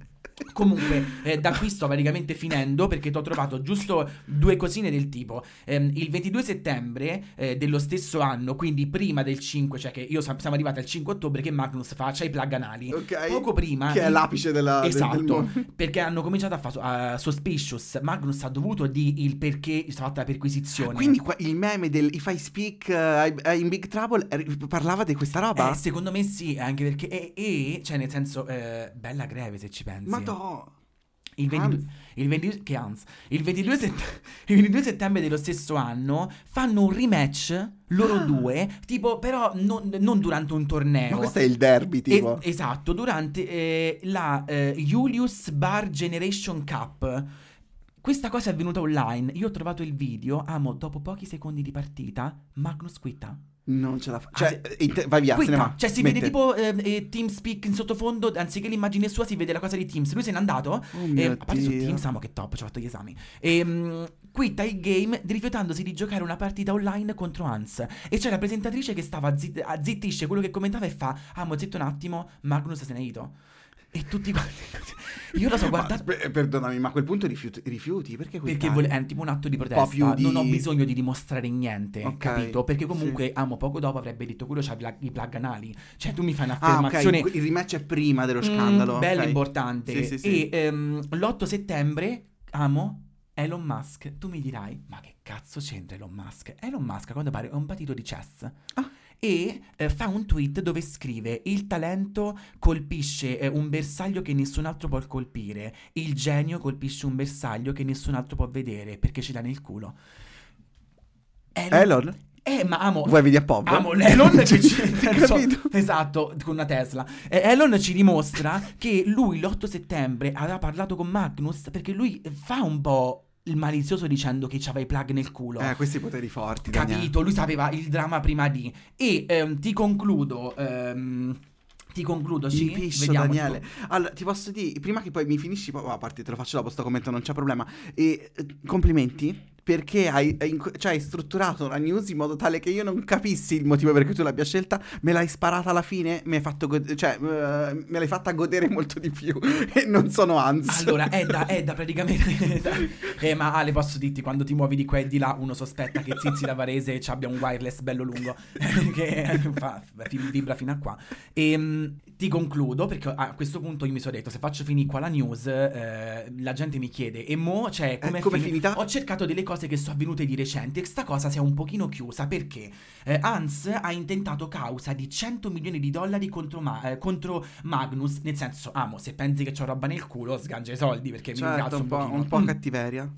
Comunque, eh, da qui sto praticamente finendo perché ti ho trovato giusto due cosine del tipo. Ehm, il 22 settembre eh, dello stesso anno, quindi prima del 5, cioè che io siamo arrivati al 5 ottobre, che Magnus fa, c'ha i plug anali. Ok. Poco prima. Che è l'apice della, del- del Esatto, mondo. perché hanno cominciato a fare suspicious. Magnus ha dovuto di il perché è stata fatta la perquisizione. Quindi qua- il meme del If I speak uh, in big trouble eh, parlava di questa roba? Eh, secondo me sì, anche perché e, e, cioè nel senso eh, bella greve se ci pensi. Ma no. Il 22, Hans. il 22 che Hans. Il 22, sett- il 22 settembre dello stesso anno fanno un rematch loro Ah. due, tipo però non, non durante un torneo. Ma questo è il derby, tipo. Es- esatto, durante eh, la eh, Julius Bar Generation Cup. Questa cosa è avvenuta online. Io ho trovato il video. Amo, dopo pochi secondi di partita, Magnus quitta. Non ce la fa. Ah, Cioè, eh, inte- vai via, se ne Quitta. va. Cioè, si Smette. vede tipo eh, eh, TeamSpeak in sottofondo. Anziché l'immagine sua, si vede la cosa di Teams. Lui se n'è andato. Oh E, mio a parte su. Teams, amo che top, ci ho fatto gli esami. E, mm, quitta il game rifiutandosi di giocare una partita online contro Hans. E c'è la presentatrice che stava, zit- zittisce quello che commentava e fa: Amo, zitto un attimo, Magnus se n'è ido. E tutti quanti... Io lo so, Ma, guarda... spe- perdonami, ma a quel punto rifiuti? rifiuti? Perché Perché vuole- è tipo un atto di protesta. di- Non ho bisogno di dimostrare niente, Ok, capito? Perché comunque sì. amo poco dopo avrebbe detto quello c'ha i plug- i plug anali. Cioè, tu mi fai Ah, ok, un'affermazione. il rematch è prima dello mm, scandalo. bello ok. importante. Sì, sì, sì. E ehm, l'8 settembre amo Elon Musk. Tu mi dirai, ma che cazzo c'entra Elon Musk? Elon Musk, a quanto pare, è un partito di chess. Ah. E eh, fa un tweet dove scrive: Il talento colpisce eh, un bersaglio che nessun altro può colpire. Il genio colpisce un bersaglio che nessun altro può vedere perché ce l'ha nel culo. Elon? Eh, ma amo. Vuoi vedi a pop? Amo l'Elon che ci Capito? Esatto, con una Tesla. Eh, Elon ci dimostra che lui l'8 settembre aveva parlato con Magnus perché lui fa un po' il malizioso dicendo che c'aveva i plug nel culo. Eh, questi poteri forti. Capito, lui sapeva il dramma prima di. E ehm, ti concludo. ehm, ti concludo, Mi sì. piscio, Vediamo, Daniele. tipo- Allora, ti posso dire, prima che poi mi finisci, poi, oh, a parte te lo faccio dopo sto commento, non c'è problema. E eh, complimenti. Perché hai, cioè, hai strutturato la news in modo tale che io non capissi il motivo per cui tu l'abbia scelta, me l'hai sparata alla fine, mi hai fatto god- cioè, eh, me l'hai fatta godere molto di più. e non sono Hans. Allora, è da, è da praticamente. eh, ma Ale, posso dirti, quando ti muovi di qua e di là, uno sospetta che Zizi da Varese ci abbia un wireless bello lungo che fa, vibra fino a qua. E ti concludo perché a questo punto io mi sono detto: se faccio finire qua la news, eh, la gente mi chiede, e mo, cioè, Eh, com'è fini- finita? Ho cercato delle cose che sono avvenute di recente e sta cosa si è un pochino chiusa perché eh, Hans ha intentato causa di 100 milioni di dollari contro, Ma- eh, contro Magnus. Nel senso, amo, se pensi che c'ho roba nel culo, sgangia i soldi perché mi Certo, incazzo un un, po', un po' Mm. cattiveria.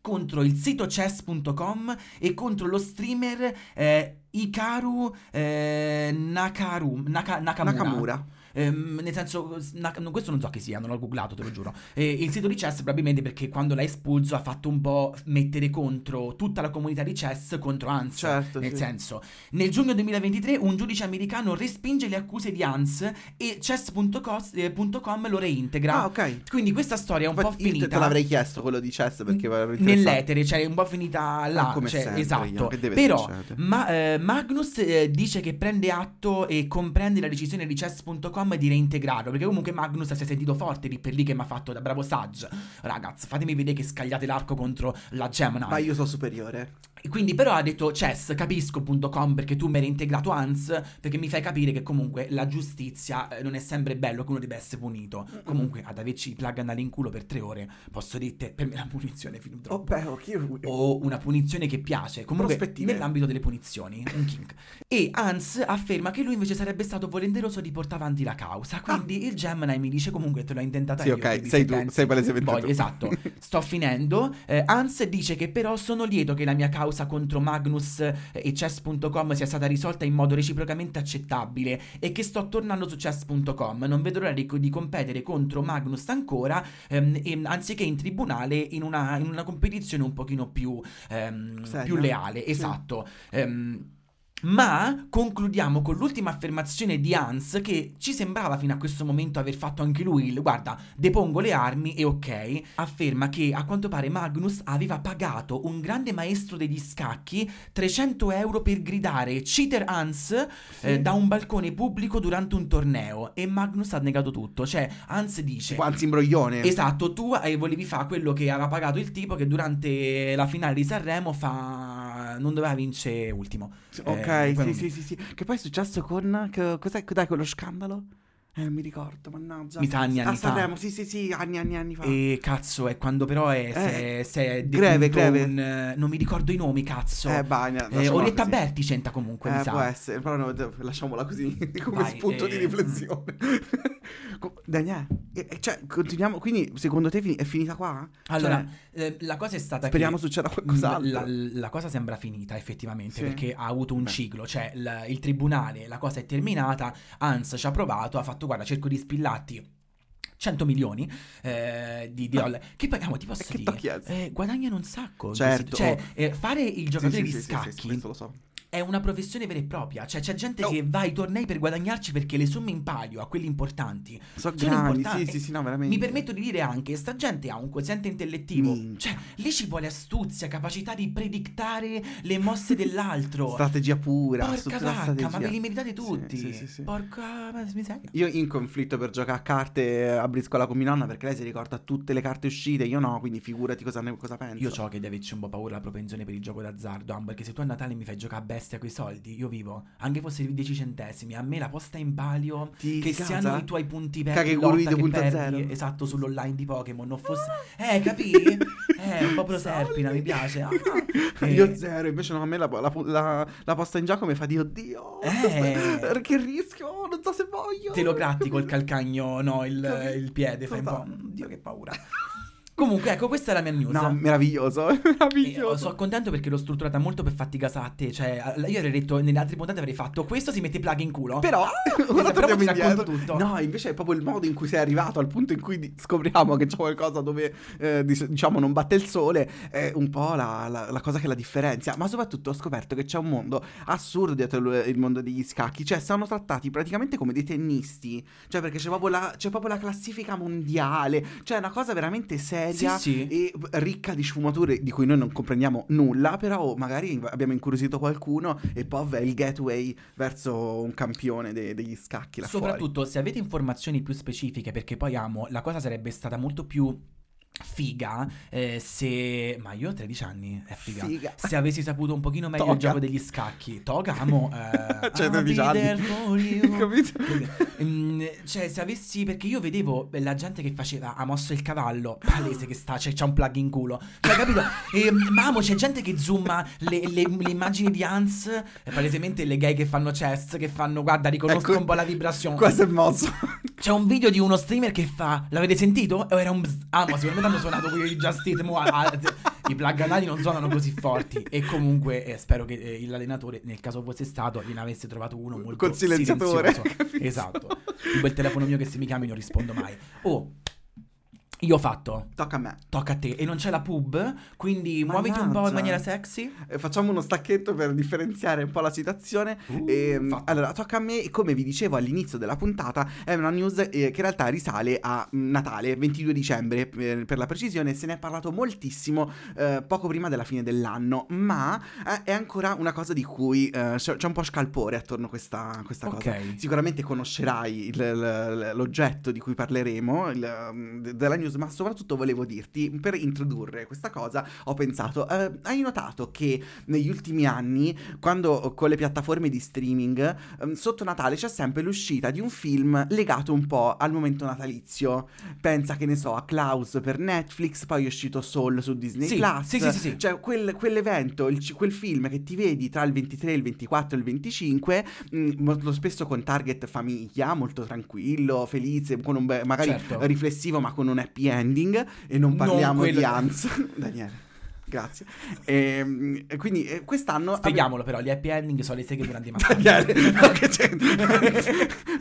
Contro il sito chess.com e contro lo streamer eh, Ikaru eh, Nakaru, Naka- Nakamura. Nakamura. Ehm, nel senso, na- questo non so che sia, non l'ho googlato, te lo giuro. E il sito di chess probabilmente perché quando l'ha espulso ha fatto un po' mettere contro tutta la comunità di chess contro Hans. Certo, nel sì. senso, nel giugno 2023 un giudice americano respinge le accuse di Hans e chess.com lo reintegra. Ah, ok. Quindi questa storia è un po' Infatti, te- finita. te l'avrei chiesto quello di chess perché. Nell'etere, cioè un po' finita là, Ah, come cioè, sempre, esatto. Però succedere? ma, eh, Magnus eh, dice che prende atto e comprende la decisione di chess.com di reintegrarlo, perché comunque Magnus si è sentito forte lì per lì che mi ha fatto da bravo Sage. Ragazzi, fatemi vedere che scagliate l'arco contro la Gemini. Ma io sono superiore. E Quindi però ha detto chess, capisco.com perché tu mi hai reintegrato Hans, perché mi fai capire che comunque la giustizia eh, non è sempre bello che uno deve essere punito. Comunque ad averci i plug andare in culo per tre ore, posso dirti, per me la punizione è fin troppo Oh, beh, ok, io- o una punizione che piace, comunque nell'ambito delle punizioni, un kink. E Hans afferma che lui invece sarebbe stato volenteroso di portare avanti la causa, quindi il Gemini mi dice comunque te l'ho intentata Ah. Sì, io. ok, quindi sei se tu, pensi- sei palesemente voglio- tu. Esatto, sto finendo. Eh, Hans dice che però sono lieto che la mia causa contro Magnus eh, e chess.com sia stata risolta in modo reciprocamente accettabile e che sto tornando su chess.com. Non vedo l'ora di, di competere contro Magnus ancora, ehm, e- anziché in tribunale in una, in una competizione un pochino più, ehm, più leale. Sì. Esatto. Ehm, ma concludiamo con l'ultima affermazione di Hans che ci sembrava fino a questo momento aver fatto anche lui. il- Guarda, depongo le armi e ok. Afferma che a quanto pare Magnus aveva pagato un grande maestro degli scacchi 300 euro per gridare cheater Hans eh, da un balcone pubblico durante un torneo. E Magnus ha negato tutto. Cioè, Hans dice. Tipo, anzi, imbroglione. Esatto, tu eh, volevi fare quello che aveva pagato il tipo che durante la finale di Sanremo fa... non doveva vincere ultimo. Ok, Eh, sì, sì, sì, sì. Che poi è successo con... che- cos'è, dai, quello scandalo? Eh, mi ricordo, mannaggia. Mi sa anni, anni a fa. Sanremo, sì, sì, sì, anni, anni, anni fa. E cazzo, è quando però è, è, si è greve, greve. un, eh, non mi ricordo i nomi, cazzo. Eh, bagna. Eh, Orietta così. Berti c'entra comunque, mi Eh, sa. può essere, però no, lasciamola così, come Vai, spunto di eh. riflessione. Co- Daniele, cioè, continuiamo, quindi secondo te è fini- è finita qua? Allora, Cioè, eh, la cosa è stata speriamo che... succeda qualcos'altro. La, la cosa sembra finita effettivamente Sì. perché ha avuto un Beh. ciclo, cioè il, il tribunale, la cosa è terminata, Hans ci ha provato, ha fatto guarda cerco di spillarti 100 milioni eh, di, di Ma- dollari, che poi amo, ti posso dire, eh, guadagnano un sacco, Certo, cioè oh. eh, fare il Sì, giocatore sì, di sì, sì, sì, scacchi questo lo so. È una professione vera e propria. Cioè, c'è gente Oh. che va ai tornei per guadagnarci perché le somme in palio a quelli importanti So sono grandi, importanti. sì, sì, sì, no, veramente. Mi permetto di dire anche, sta gente ha un quoziente intellettivo. Minchia. Cioè, lì ci vuole astuzia, capacità di predictare le mosse dell'altro. Strategia pura, Porca vacca, strategia. ma ve li meritate tutti. sì, sì, sì. Porca miseria. Io in conflitto per giocare a carte a briscola con mia nonna perché lei si ricorda tutte le carte uscite, io no, quindi figurati cosa, ne, cosa penso. Io so che devi averci un po' paura la propensione per il gioco d'azzardo, perché se tu a Natale mi fai giocare a bestia coi soldi, io vivo, anche fosse 10 centesimi, a me la posta in palio, Ti- che ti siano casa? i tuoi punti per Kakegurui lotta che 2.0. perdi, esatto, sull'online di Pokémon, non fosse... Eh, capì? Eh, un po' proserpina, mi piace. Ah, eh. Io zero, invece no, a me la, la- la- la posta in gioco mi fa di oddio. Eh. che rischio, non so se voglio. Te lo gratti col calcagno, no, il, il piede, fai un po'... Totale. Dio, che paura. Comunque, ecco, questa è la mia news. No, meraviglioso, meraviglioso. oh, sono contento perché l'ho strutturata molto per fatti gasa a te. Cioè, io avrei detto nelle altre puntate avrei fatto questo si mette plug in culo. Però, Esatto, ora però torniamo ti racconto indietro. tutto. No, invece è proprio il modo in cui sei arrivato al punto in cui scopriamo che c'è qualcosa dove, eh, diciamo, non batte il sole, è un po' la, la- la cosa che la differenzia. Ma soprattutto ho scoperto che c'è un mondo assurdo dietro il, il mondo degli scacchi. Cioè, stanno trattati praticamente come dei tennisti. Cioè, perché c'è proprio la, c'è proprio la classifica mondiale. Cioè, è una cosa veramente seria Sì, sì. e ricca di sfumature di cui noi non comprendiamo nulla, però magari abbiamo incuriosito qualcuno e POV è il gateway verso un campione de- degli scacchi Soprattutto se avete informazioni più specifiche, perché poi amo, la cosa sarebbe stata molto più figa eh, se... Ma io ho 13 anni, è figa. Figa. Se avessi saputo un pochino meglio Toga. il gioco degli scacchi. Toga, amo. Eh, Cioè, I'll 13 be anni. Capito? Mm, cioè, se avessi. Perché io vedevo la gente che faceva. Ha mosso il cavallo. Palese che sta. Cioè, c'ha un plug in culo. Cioè, capito? E, mamo, c'è gente che zooma le, le- le immagini di Hans. E palesemente le gay che fanno chess. Che fanno. Guarda, riconosco Ecco, un po' la vibrazione. Questo è mosso. C'è un video di uno streamer che fa. L'avete sentito? O era un. bzz? Ah, ma sicuramente hanno suonato quelli di Just Eat. mo, ah, ah, I plug anali non suonano così forti. E comunque eh, spero che eh, l'allenatore, nel caso fosse stato, ne avesse trovato uno molto Col silenziatore. Esatto. Tipo il telefono mio che se mi chiami non rispondo mai. Oh, io ho fatto. Tocca a me. Tocca a te. E non c'è la pub, quindi muoviti un po' in Mannaggia. maniera sexy. Eh, Facciamo uno stacchetto per differenziare un po' la situazione. Uh, Ehm, fatto. allora, tocca a me, e come vi dicevo all'inizio della puntata, è una news eh, che in realtà risale a mm, Natale, 22 dicembre per, per la precisione, se ne è parlato moltissimo eh, poco prima della fine dell'anno, ma eh, è ancora una cosa di cui eh, c'è, un po' scalpore attorno a questa, questa cosa. Ok. Sicuramente conoscerai il- l'oggetto di cui parleremo il, mm, de- della news, ma soprattutto volevo dirti, per introdurre questa cosa, ho pensato, eh, hai notato che negli ultimi anni, quando con le piattaforme di streaming, ehm, sotto Natale c'è sempre l'uscita di un film legato un po' al momento natalizio. Pensa che ne so, a Klaus per Netflix, poi è uscito Soul su Disney Sì, Plus. sì, sì, sì, sì. Cioè, quel- quell'evento, il quel film che ti vedi tra il 23, il 24 e il 25, mh, molto spesso con target famiglia, molto tranquillo, felice, con un be- magari Certo. riflessivo, ma con un happy ending. E non Non parliamo quello- di Hans. Daniele. Grazie. Ehm, E, quindi eh, quest'anno Spieghiamolo però, gli happy ending sono le seghe durante i massaggi. Daniele, ma che c'entra?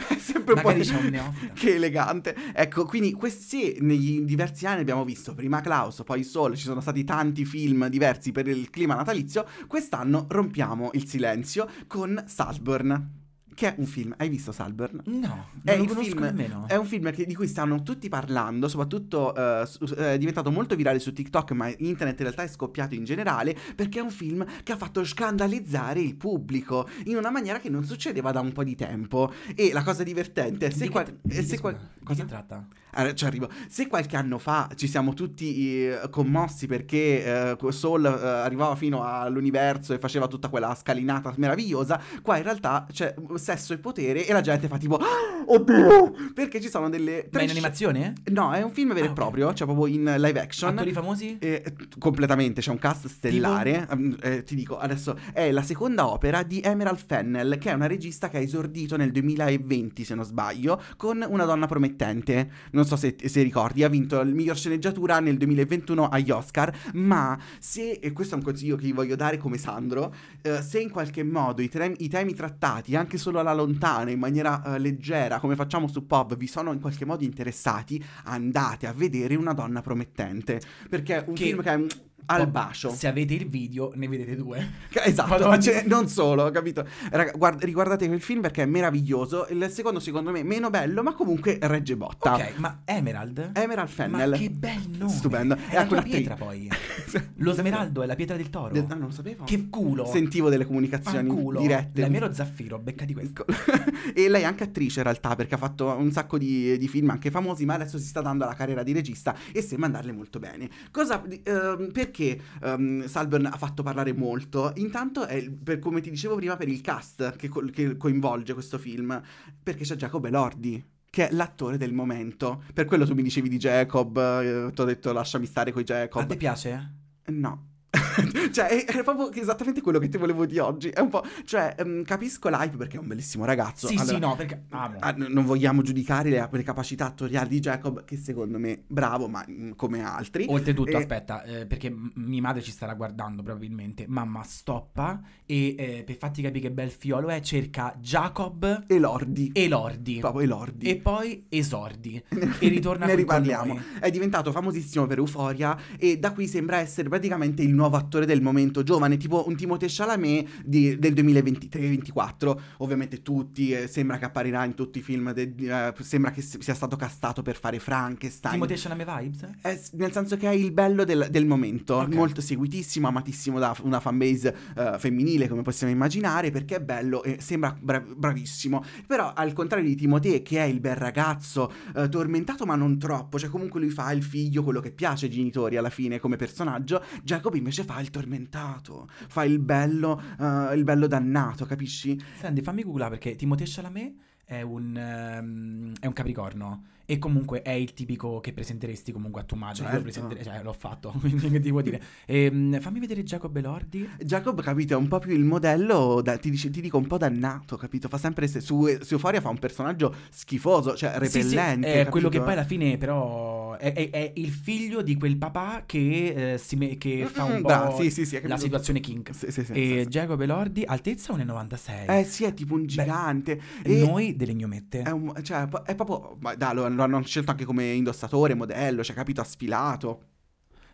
È sempre un po' Magari c'è un neofita. che elegante. Ecco, quindi questi negli diversi anni abbiamo visto prima Klaus, poi Soul, ci sono stati tanti film diversi per il clima natalizio. Quest'anno rompiamo il silenzio con Saltburn, che è un film. Hai visto Saltburn? No, non È conosco film- nemmeno. È un film che- di cui stanno tutti parlando, soprattutto eh, su- è diventato molto virale su TikTok, ma internet in realtà è scoppiato in generale, perché è un film che ha fatto scandalizzare il pubblico in una maniera che non succedeva da un po' di tempo. E la cosa divertente è se, Di qua- che- di se che- qua- scusa, di cosa? che tratta? Ah, ci arrivo. Se qualche anno fa ci siamo tutti eh, commossi perché eh, Soul eh, arrivava fino all'universo e faceva tutta quella scalinata meravigliosa, qua in realtà c'è sesso e potere e la gente fa tipo "Ah, oddio! Perché ci sono delle Ma in animazione? No, è un film vero Ah, e ok. proprio, cioè proprio in live action. Attori famosi? Eh, completamente, c'è un cast stellare. Mm, eh, ti dico, adesso è la seconda opera di Emerald Fennell, che è una regista che ha esordito nel 2020, se non sbaglio, con Una donna promettente. Non so se, se ricordi, ha vinto il miglior sceneggiatura nel 2021 agli Oscar. Ma se, e questo è un consiglio che vi voglio dare come Sandro, eh, se in qualche modo i, tre- i temi trattati, anche solo alla lontana, in maniera eh, leggera, come facciamo su Pop, vi sono in qualche modo interessati, andate a vedere Una donna promettente. Perché è un Che- film che è al Poi, bacio. Se avete il video, ne vedete due. Esatto, ce- non solo, capito? Raga, guard- riguardate quel film perché è meraviglioso. Il secondo, secondo me, meno bello, ma comunque regge botta. Ok, ma Emerald? Emerald Fennel. Ma che bel nome. Stupendo. È E la pietra poi. Lo smeraldo è la pietra del toro. De- ah, non lo sapevo. Che culo. Sentivo delle comunicazioni Fanculo. dirette. La mia ero zaffiro, becca di questo. e lei è anche attrice in realtà perché ha fatto un sacco di, di film anche famosi ma adesso si sta dando alla carriera di regista e sembra andarle molto bene cosa di- ehm, perché ehm, Salburn ha fatto parlare molto intanto è per, come ti dicevo prima per il cast che, co- che coinvolge questo film perché c'è Jacob Elordi che è l'attore del momento per quello tu mi dicevi di Jacob eh, ti ho detto lasciami stare coi A Jacob te piace? No. cioè, è, è proprio esattamente quello che ti volevo di oggi. È un po'. Cioè, ehm, capisco l'hype perché è un bellissimo ragazzo. Sì, Allora, sì, no, perché ah, non vogliamo giudicare le, le capacità attoriali di Jacob, che secondo me bravo, ma mm, come altri. Oltretutto, E- aspetta, eh, perché mia madre ci starà guardando probabilmente. Mamma, stoppa e eh, per farti capire che bel fiolo è, cerca Jacob Elordi. e Lordi. Proprio Elordi. E poi esordi. E ritorna ne qui con riparliamo. È diventato famosissimo per Euphoria e da qui sembra essere praticamente il nuovo attore del momento giovane, tipo un Timothée Chalamet di- del 2023-2024. Ovviamente tutti, eh, sembra che apparirà in tutti i film, de- eh, sembra che sia stato castato per fare Frankenstein. Timothée Chalamet vibes? S- nel senso che è il bello del, del momento, Ok. molto seguitissimo, amatissimo da una fanbase eh, femminile, come possiamo immaginare, perché è bello e sembra bra- bravissimo. Però, al contrario di Timothée, che è il bel ragazzo, eh, tormentato ma non troppo, cioè comunque lui fa il figlio, quello che piace ai genitori alla fine come personaggio, Jacob invece fa il tormentato, fa il bello, eh, il bello dannato, capisci? Senti, fammi googlare perché Timothée Chalamet è un, ehm, è un capricorno. E comunque è il tipico che presenteresti comunque a tua madre. Io Certo. presenterei, cioè l'ho fatto, quindi che ti vuol dire? Ehm, fammi vedere Jacob Elordi. Jacob, capito, è un po' più il modello, da- ti, dice- ti dico un po' dannato, capito? Fa sempre, se- su, su Euphoria fa un personaggio schifoso, cioè Sì, sì, repellente. è quello che poi alla fine però è, è- è il figlio di quel papà che, eh, si me- che fa un Mm, po' bravo, sì, sì, sì, la situazione kink. Sì, sì, sì, e sì, sì. Jacob Elordi, altezza 1,96. Eh sì, è tipo un gigante. e Noi delle gnommette. è, un- cioè, è proprio... Ma dai, lo, hanno scelto anche come indossatore, modello, cioè, capito, ha sfilato.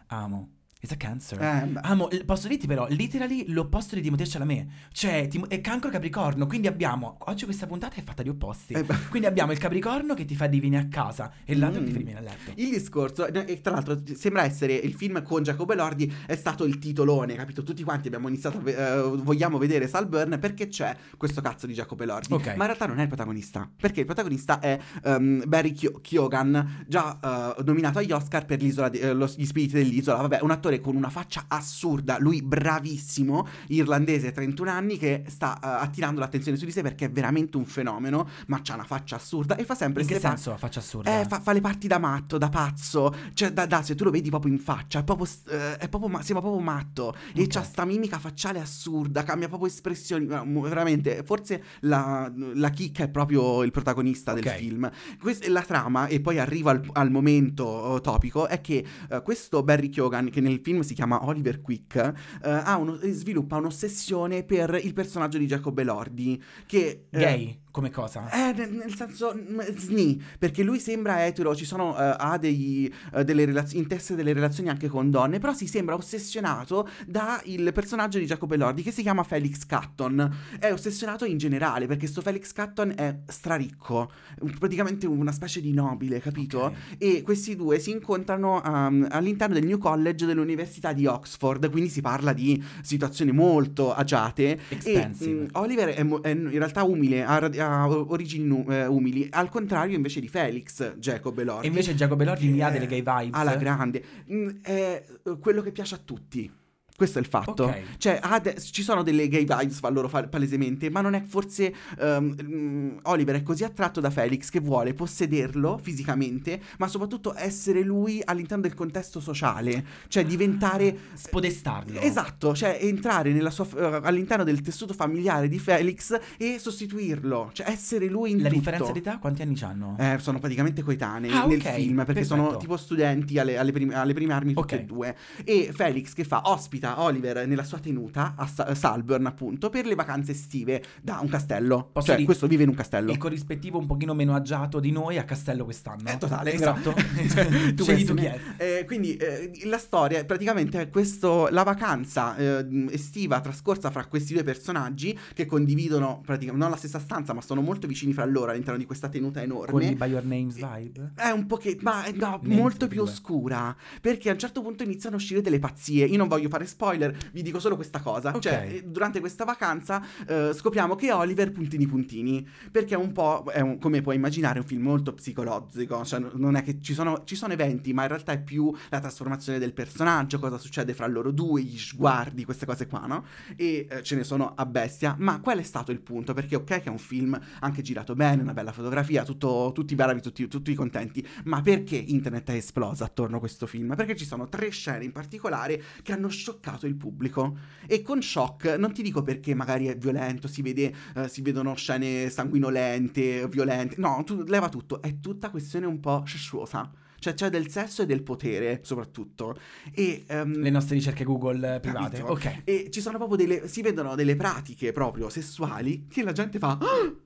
Amo. It's a cancer. Eh. Amo, l- posso dirti però, literally l'opposto di Timothée Chalamet. Cioè, Tim- è cancro capricorno, quindi abbiamo... Oggi questa puntata è fatta di opposti. Eh. Quindi abbiamo il capricorno che ti fa venire a casa e l'altro che ti fa Mm. venire a letto. Il discorso, e tra l'altro sembra essere il film con Jacob Elordi, è stato il titolone, capito? Tutti quanti abbiamo iniziato a ve- eh, vogliamo vedere Salburn perché c'è questo cazzo di Jacob Elordi. Ok. Ma in realtà non è il protagonista, perché il protagonista è ehm, Barry Kyo- Keoghan, già eh, nominato agli Oscar per l'isola di- eh, lo- gli spiriti dell'isola. Vabbè, un attore con una faccia assurda, lui bravissimo, irlandese, 31 anni, che sta eh, attirando l'attenzione su di sé perché è veramente un fenomeno, ma c'ha una faccia assurda e fa sempre In che senso faccia assurda? eh, fa, fa le parti da matto, da pazzo. Cioè, da, da- se tu lo vedi proprio in faccia, è proprio, eh, è proprio ma- sembra proprio matto. E Ok. c'ha sta mimica facciale assurda, cambia proprio espressioni. Veramente, forse la, la chicca è proprio il protagonista Ok. del film. Questa la trama, e poi arrivo al, al momento oh, topico, è che eh, questo Barry Keoghan, che nel film si chiama Oliver Quick, eh, ha uno- sviluppa un'ossessione per il personaggio di Jacob Elordi, che... eh, Gay, come cosa? eh, nel, senso, sni, perché lui sembra etero, ci sono, eh, ha dei, eh, delle relazioni, in testa delle relazioni anche con donne, però si sembra ossessionato da il personaggio di Jacob Elordi che si chiama Felix Catton. È ossessionato in generale, perché sto Felix Catton è straricco, praticamente una specie di nobile, capito? Ok. E questi due si incontrano um, all'interno del New College dell'Università di Oxford, quindi si parla di situazioni molto agiate. Expensive. E, mm, Oliver è, mo- è in realtà umile, ha, ha origini eh, umili, al contrario invece di Felix, Jacob Elordi. E invece Jacob Elordi mi ha delle gay vibes. Alla grande. Mm, È eh, quello che piace a tutti. Questo è il fatto. Ok. Cioè, ha de- ci sono delle gay vibes fa loro fa- palesemente, ma non è forse. mm, Oliver è così attratto da Felix che vuole possederlo fisicamente, ma soprattutto essere lui all'interno del contesto sociale. Cioè, diventare. Spodestarlo. Esatto, cioè entrare nella sua, eh, all'interno del tessuto familiare di Felix e sostituirlo, cioè essere lui in La tutto. differenza di età quanti anni hanno? Eh, sono praticamente coetanei Ah, nel ok, film perché sono perfetto. tipo studenti alle, alle, prim- alle prime armi tutte Ok. e due. E Felix che fa ospita Oliver nella sua tenuta a Sa- Salburn, appunto, per le vacanze estive da un castello. Posso cioè, dire- questo vive in un castello. Il corrispettivo un pochino meno agiato di noi a Castello quest'anno. È totale, Esatto. tu Scegli pensi tu chi è. Eh, quindi eh, la storia è praticamente questo, la vacanza eh, estiva trascorsa fra questi due personaggi che condividono praticamente non la stessa stanza ma sono molto vicini fra loro all'interno di questa tenuta Con enorme. il By Your Names vibe. È un pochetto, ma eh, no, molto più oscura. Perché a un certo punto iniziano a uscire delle pazzie. Io non voglio fare spoiler, vi dico solo questa cosa. Ok. Cioè, eh, durante questa vacanza eh, scopriamo che Oliver puntini puntini. Perché è un po', è un- come puoi immaginare, un film molto psicologico. Cioè, non è che ci sono, ci sono eventi, ma in realtà è più la trasformazione del personaggio, cosa succede fra loro due, gli sguardi, queste cose qua, no? E eh, ce ne sono a bestia. Ma qual è stato il punto? Perché, ok, che è un film anche girato bene, una bella fotografia, tutto, tutti bravi, tutti, tutti contenti. Ma perché internet è esplosa attorno a questo film? Perché ci sono tre scene in particolare che hanno scioccato il pubblico. E con shock non ti dico perché magari è violento, si, vede, eh, si vedono scene sanguinolente, violente. No, tu, leva tutto. È tutta questione un po' sessuosa. Cioè c'è del sesso e del potere, soprattutto. E ehm, Le nostre ricerche Google private. Capito? Ok. e ci sono proprio delle. Si vedono delle pratiche proprio sessuali che la gente fa. "Ah!"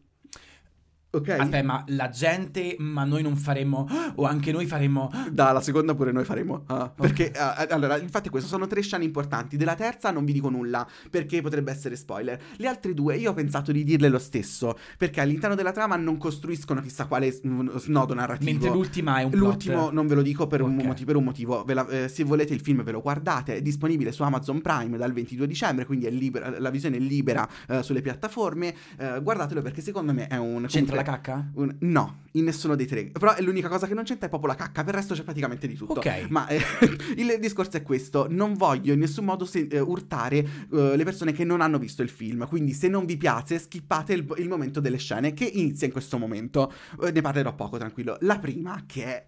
Ok? Aspetta, ma la gente, ma noi non faremmo, o anche noi faremmo, Dalla seconda pure noi faremo. ah, Perché, ah, allora, infatti, queste sono tre scene importanti. Della terza non vi dico nulla, perché potrebbe essere spoiler. Le altre due, io ho pensato di dirle lo stesso, perché all'interno della trama non costruiscono chissà quale mm, snodo narrativo. mentre l'ultima è un plot. L'ultimo non ve lo dico per, un, Ok. motivo, per un motivo. La- eh, se volete il film ve lo guardate. È disponibile su Amazon Prime dal 22 dicembre, quindi è libera- la visione è libera eh, sulle piattaforme. Eh, guardatelo perché secondo me è un... C'entra la cacca? un- no, in nessuno dei tre. Però è l'unica cosa che non c'entra è proprio la cacca, per il resto c'è praticamente di tutto. Ok. Ma eh, il discorso è questo: non voglio in nessun modo se- eh, urtare eh, le persone che non hanno visto il film. Quindi, se non vi piace, skippate il, il momento delle scene che inizia in questo momento. Eh, ne parlerò poco, tranquillo. La prima, che è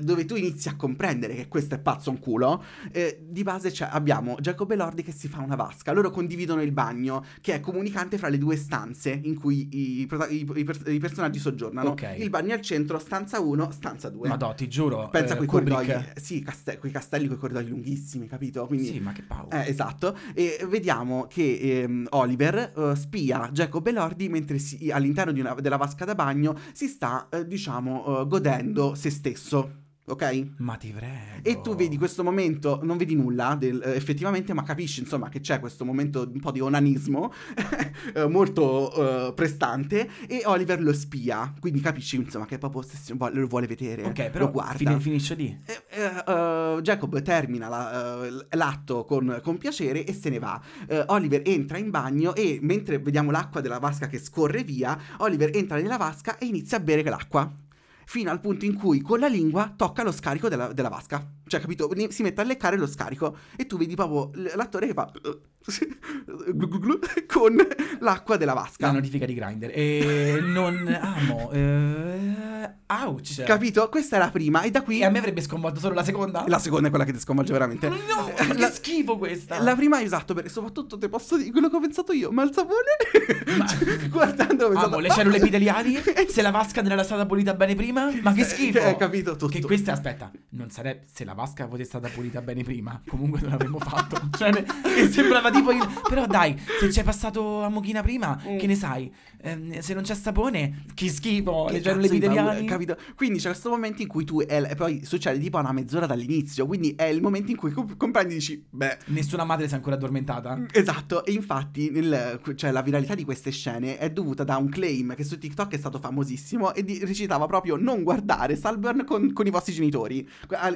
dove tu inizi a comprendere che questo è pazzo un culo, eh, di base abbiamo Jacob e Lordi che si fa una vasca. Loro condividono il bagno, che è comunicante fra le due stanze in cui i, prota- i- i per- i personaggi soggiornano. Ok. Il bagno al centro, stanza 1, stanza 2. Madò, ti giuro. Pensa a eh, quei Kubrick- corridoi, sì, caste- quei castelli con i corridoi lunghissimi, capito? Quindi, Sì, ma che paura. eh, esatto. E vediamo che ehm, Oliver eh, spia Jacob e Lordi mentre si- all'interno una- della vasca da bagno si sta, eh, diciamo, eh, godendo se stesso. Ok? Ma ti prego. E tu vedi questo momento, non vedi nulla del- eh, effettivamente, ma capisci insomma che c'è questo momento un po' di onanismo eh, molto eh, prestante e Oliver lo spia, quindi capisci insomma che è proprio ossession- vuole- lo vuole vedere, Ok, però lo guarda. fine- finisce lì. Eh, Jacob termina la- eh, l'atto con, con piacere e se ne va. Eh, Oliver entra in bagno e mentre vediamo l'acqua della vasca che scorre via, Oliver entra nella vasca e inizia a bere l'acqua. Fino al punto in cui con la lingua tocca lo scarico della, della vasca. Cioè, capito? Si mette a leccare lo scarico. E tu vedi proprio l'attore che fa. con l'acqua della vasca. La notifica di Grindr. E non amo. Eh, ouch. Capito? Questa è la prima. E da qui. E a me avrebbe sconvolto solo la seconda. La seconda è quella che ti sconvolge veramente. No, ma La- che schifo questa. La prima è esatto, perché soprattutto te posso dire quello che ho pensato io, ma il sapone Ma- Cioè, guardando ho pensato, Amo le "Ma- cellule epiteliali. Se la vasca non era stata pulita bene prima. Ma che schifo. Eh, capito tutto. Che questa, aspetta, non sarebbe. Se la vasca fosse stata pulita bene prima, comunque non l'avremmo fatto. Cioè, ne- sembrava tipo. il- Però dai, se c'è passato a mochina prima, Mm. che ne sai? Ehm, se non c'è sapone, che schifo. Che le cellule epiteliali. capito? Quindi c'è questo momento in cui tu e e poi succede tipo a una mezz'ora dall'inizio, quindi è il momento in cui comp- comprendi e dici, beh, Nessuna madre si è ancora addormentata. Esatto, e infatti nel- cioè, la viralità di queste scene è dovuta da un claim che su TikTok è stato famosissimo e di- recitava proprio non guardare Salburn con, con i vostri genitori,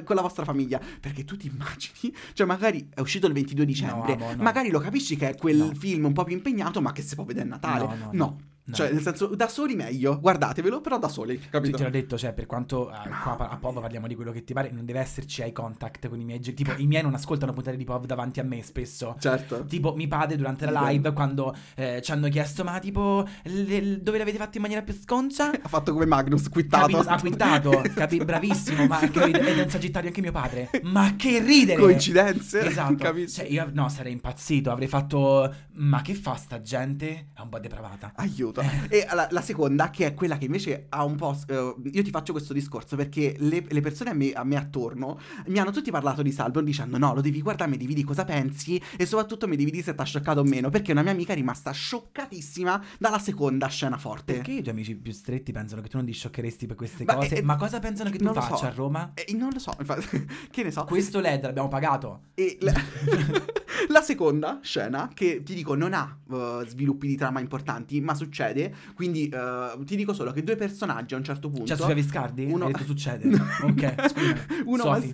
con la vostra famiglia, perché tu ti immagini, cioè magari è uscito il 22 dicembre, amo, no. magari lo capisci che è quel No. film un po' più impegnato ma che si può vedere a Natale. No, no, No. Cioè, nel senso, da soli meglio, guardatevelo, però da soli, Ti, capito? te l'ho detto, cioè, per quanto eh, qua pa- a Pov parliamo di quello che ti pare, non deve esserci eye contact con i miei. Tipo, i miei non ascoltano puntate di Pov davanti a me spesso. Certo. Tipo, mi padre durante la Idem. live, quando eh, ci hanno chiesto, ma tipo, le- dove l'avete fatto in maniera più sconcia? Ha fatto come Magnus, quittato. Capi- ha quittato, capi- bravissimo, ma che ride- ed è un sagittario anche mio padre. Ma che ridere! Coincidenze. Esatto. Capisci? Cioè, io no, sarei impazzito, avrei fatto. Ma che fa sta gente? È un po' depravata. Aiuto. Tutto. E la, la seconda, che è quella che invece ha un po'... eh, io ti faccio questo discorso perché le, le persone a me, a me attorno mi hanno tutti parlato di Salborn dicendo no, lo devi guardare, mi devi dire cosa pensi e soprattutto mi devi dire se ti ha scioccato o meno, perché una mia amica è rimasta scioccatissima dalla seconda scena forte. Perché i tuoi amici più stretti pensano che tu non ti scioccheresti per queste Ma, cose? eh, Ma cosa pensano che tu faccia so. a Roma? E non lo so, infatti, che ne so. Questo LED l'abbiamo pagato. E la, la seconda scena, che ti dico non ha eh, sviluppi di trama importanti, ma succede, quindi eh, ti dico solo che due personaggi a un certo punto... Cioè, Sofia Viscardi? Uno- Hai detto succede? ok, scusa. uno, mas-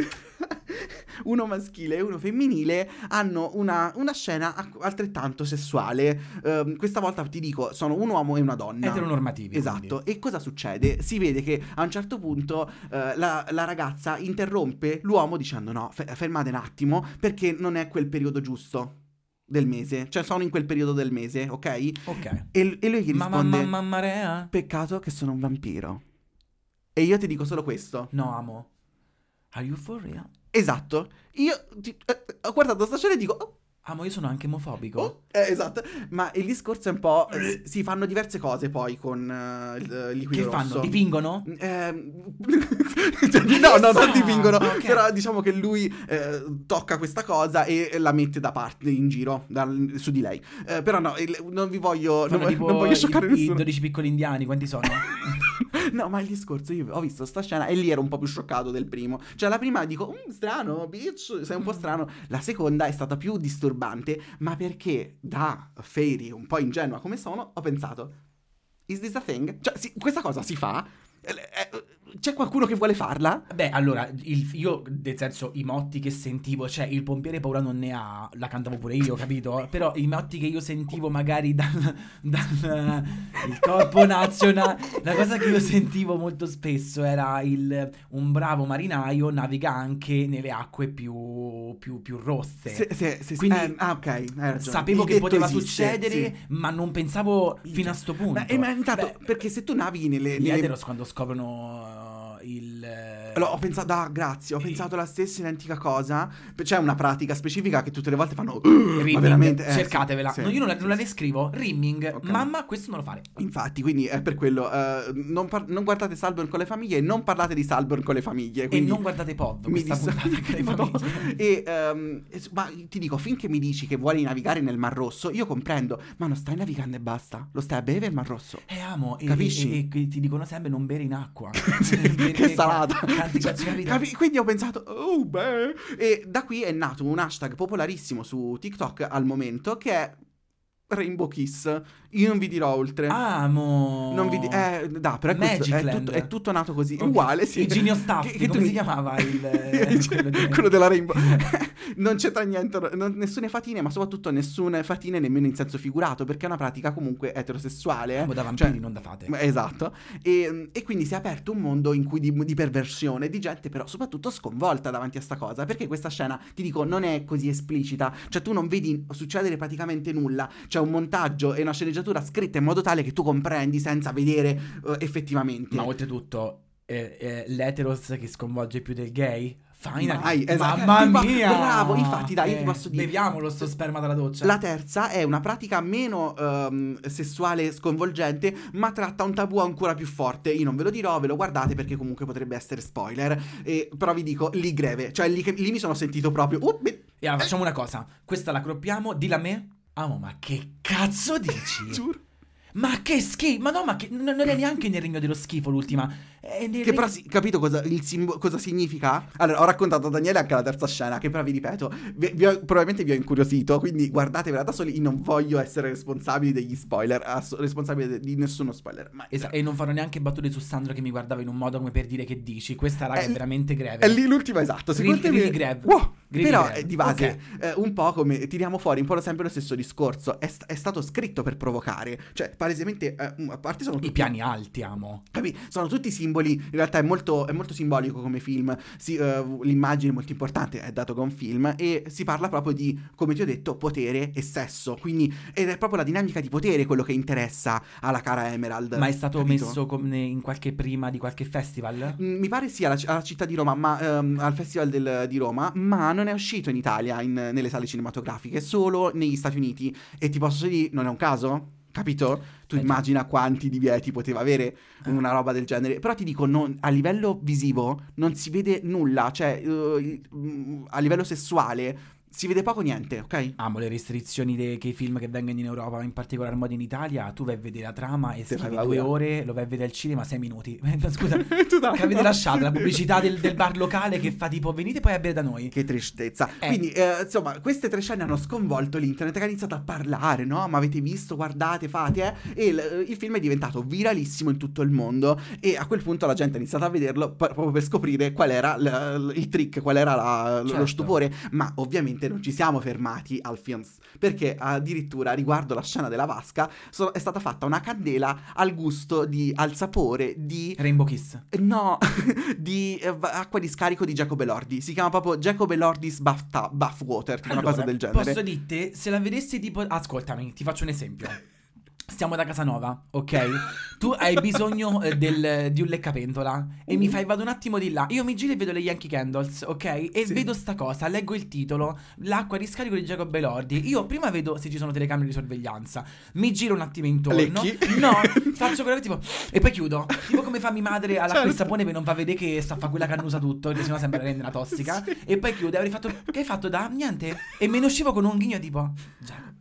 uno maschile e uno femminile hanno una, una scena altrettanto sessuale. Ehm, questa volta ti dico, sono un uomo e una donna. Eteronormativi. Esatto, quindi. e cosa succede? Si vede che a un certo punto eh, la, la ragazza interrompe l'uomo dicendo no, fe- fermate un attimo perché non è quel periodo giusto del mese, cioè sono in quel periodo del mese, ok? Ok. E, e lui gli Mamma, risponde, mamma, marea? peccato che sono un vampiro. E io ti dico solo questo. No, amo. Are you for real? Esatto, io ti- eh, ho guardato sta scena e dico... oh, Amo, io sono anche omofobico. Oh, eh, esatto, ma il discorso è un po'... eh, si fanno diverse cose poi con eh, il liquido che fanno? rosso. Dipingono? Ehm, no, no, non dipingono. Ah, ok. Però diciamo che lui eh, tocca questa cosa e la mette da parte in giro dal- su di lei. Eh, però no, il- non vi voglio. Fanno Non, tipo non voglio scioccare i, i nessuno. 12 piccoli indiani, quanti sono? no, ma il discorso, io ho visto sta scena e lì ero un po' più scioccato del primo. Cioè, la prima dico, "Mm, strano, bitch, sei un po' strano. La seconda è stata più disturbante, ma perché da fairy un po' ingenua come sono, ho pensato, is this a thing? Cioè, sì, questa cosa si fa? Eh, eh, C'è qualcuno che vuole farla? Beh, allora, il- io, nel senso, i motti che sentivo, cioè, il pompiere paura non ne ha, la cantavo pure io, capito? Però i motti che io sentivo magari dal, dal il corpo nazionale, la cosa che io sentivo molto spesso era il, un bravo marinaio naviga anche nelle acque più, più, più rosse. Sì, sì, sì, Quindi eh, ah, ok, hai ragione. Sapevo Il che poteva esiste, succedere, sì. ma non pensavo fino a sto punto. Ma, eh, ma intanto, Beh, perché se tu navighi nelle... nelle- eteros quando scoprono uh, il... eh, Allora, ho pensato, ah, grazie, ho pensato la stessa identica cosa. C'è una pratica specifica che tutte le volte fanno... Rimming, ma veramente... eh, cercatevela. sì, No, io non la, non la descrivo. Rimming, Ok. mamma, questo non lo fare. Infatti, quindi è per quello. eh, non, par- non guardate Salborn con le famiglie e non parlate di Salborn con le famiglie. E non guardate POV, mi questa dis- puntata che le. E, e s- ma ti dico, finché mi dici che vuoi navigare nel Mar Rosso, io comprendo, ma non stai navigando e basta. Lo stai a bere il Mar Rosso. Eh, amo, e, Capisci? e- e ti dicono sempre non bere in acqua. che salata. Tanti Cioè, cazzo, capito? capi- quindi ho pensato, oh beh. E da qui è nato un hashtag popolarissimo su TikTok al momento che è Rainbow Kiss. Io non vi dirò oltre. Amo. Non vi di- eh, da, però è, questo- è, tutto, è tutto nato così. Ok. Uguale, sì. Il Genio Staff, Che- che come tu- si chiamava il... eh, quello di- quello della Rainbow. non c'entra niente, non- nessune fatine, ma soprattutto nessune fatine nemmeno in senso figurato, perché è una pratica comunque eterosessuale. Amo da Cioè, vampiri, non da fate. Esatto, e, e quindi si è aperto un mondo in cui di, di perversione, di gente però soprattutto sconvolta davanti a sta cosa, perché questa scena, ti dico, non è così esplicita, cioè tu non vedi succedere praticamente nulla, c'è un montaggio e una sceneggiatura scritta in modo tale che tu comprendi senza vedere eh, effettivamente. Ma oltretutto, eh, eh, l'eteros che sconvolge più del gay? Finally. Mai, esatto. Mamma mia! bravo, infatti, dai, io ti Eh, posso dire- Beviamolo sto sperma dalla doccia. La terza è una pratica meno ehm, sessuale sconvolgente, ma tratta un tabù ancora più forte. Io non ve lo dirò, ve lo guardate perché comunque potrebbe essere spoiler. E, però vi dico, lì greve. Cioè, lì, lì mi sono sentito proprio. "Uh, beh", E allora, facciamo una cosa. Questa la croppiamo, dilla a me. Amo, ma che cazzo dici? giuro. ma che schifo! Ma no, ma che, non non è neanche nel regno dello schifo l'ultima. Nel Che però, si- capito cosa, il simbo- cosa significa? Allora, ho raccontato a Daniele anche la terza scena, che però vi ripeto, vi, vi ho- probabilmente vi ho incuriosito, quindi guardatevela da soli. Io non voglio essere responsabile degli spoiler, ass- responsabile de- di nessuno spoiler. Ma Esa- e non farò neanche battute su Sandro che mi guardava in un modo come per dire che dici. Questa raga È è, l- veramente greve. È lì l'ultima esatto. Secondo Grill- me. grab. Wow, Grill però grab. eh, di base Ok. eh, un po' come tiriamo fuori un po' sempre lo stesso discorso. È, st- è stato scritto per provocare. Cioè, palesemente, eh, a parte sono tutti. I piani alti, amo. Capi? Sono tutti simboli. In realtà è molto, è molto simbolico come film. Si- eh, l'immagine è molto importante, è dato che è un film. E si parla proprio di, come ti ho detto, potere e sesso. Quindi, ed è proprio la dinamica di potere quello che interessa alla cara Emerald. Ma è stato capito? messo come in qualche prima di qualche festival? Mm, Mi pare sia alla, alla città di Roma, ma, ehm, al Festival del- di Roma, ma non è uscito in Italia in- nelle sale cinematografiche, solo negli Stati Uniti. E ti posso dire, non è un caso? Capito? Tu Eh, immagina quanti divieti poteva avere Eh. una roba del genere. Però ti dico, non- a livello visivo non si vede nulla, cioè mm, a livello sessuale si vede poco niente, ok? Amo le restrizioni dei che film che vengono in Europa, in particolar modo in Italia. Tu vai a vedere la trama e Te fai scrivi due ore, lo vai a vedere al cinema sei minuti. Scusa, Tu dai. avete lasciato la pubblicità del, del bar locale che fa tipo venite poi a bere da noi. Che tristezza. Eh. Quindi, eh, insomma, queste tre scene hanno sconvolto l'internet che ha iniziato a parlare, no? Ma avete visto, guardate, fate, eh? E il, il film è diventato viralissimo in tutto il mondo. E a quel punto la gente ha iniziato a vederlo proprio per scoprire qual era l- l- il trick, qual era la- lo Certo. stupore. Ma ovviamente non ci siamo fermati al film. Perché addirittura riguardo la scena della vasca so- è stata fatta una candela al gusto di, al sapore di Rainbow Kiss. No, di eh, acqua di scarico di Jacob Elordi. Si chiama proprio Jacob Elordi's Bath, Bath Water, tipo una cosa Allora, del genere. Posso dirti, se la vedessi tipo... Ascoltami, ti faccio un esempio. Stiamo da Casanova, ok? Tu hai bisogno eh, del- di un leccapentola e mi fai, vado un attimo di là. Io mi giro e vedo le Yankee Candles, ok? E Sì. vedo sta cosa, leggo il titolo, l'acqua di scarico di Jacob Elordi. Io prima vedo se ci sono telecamere di sorveglianza, mi giro un attimo intorno. Lecchi? No, faccio quello tipo e poi chiudo. Tipo come fa mia madre all'acqua Certo. di sapone per non fa vedere che sta a fa quella che annusa tutto, perché sennò sembra rende una tossica. Sì. E poi chiude, avrei fatto che hai fatto da niente? E me ne uscivo con un ghigno tipo Jacob.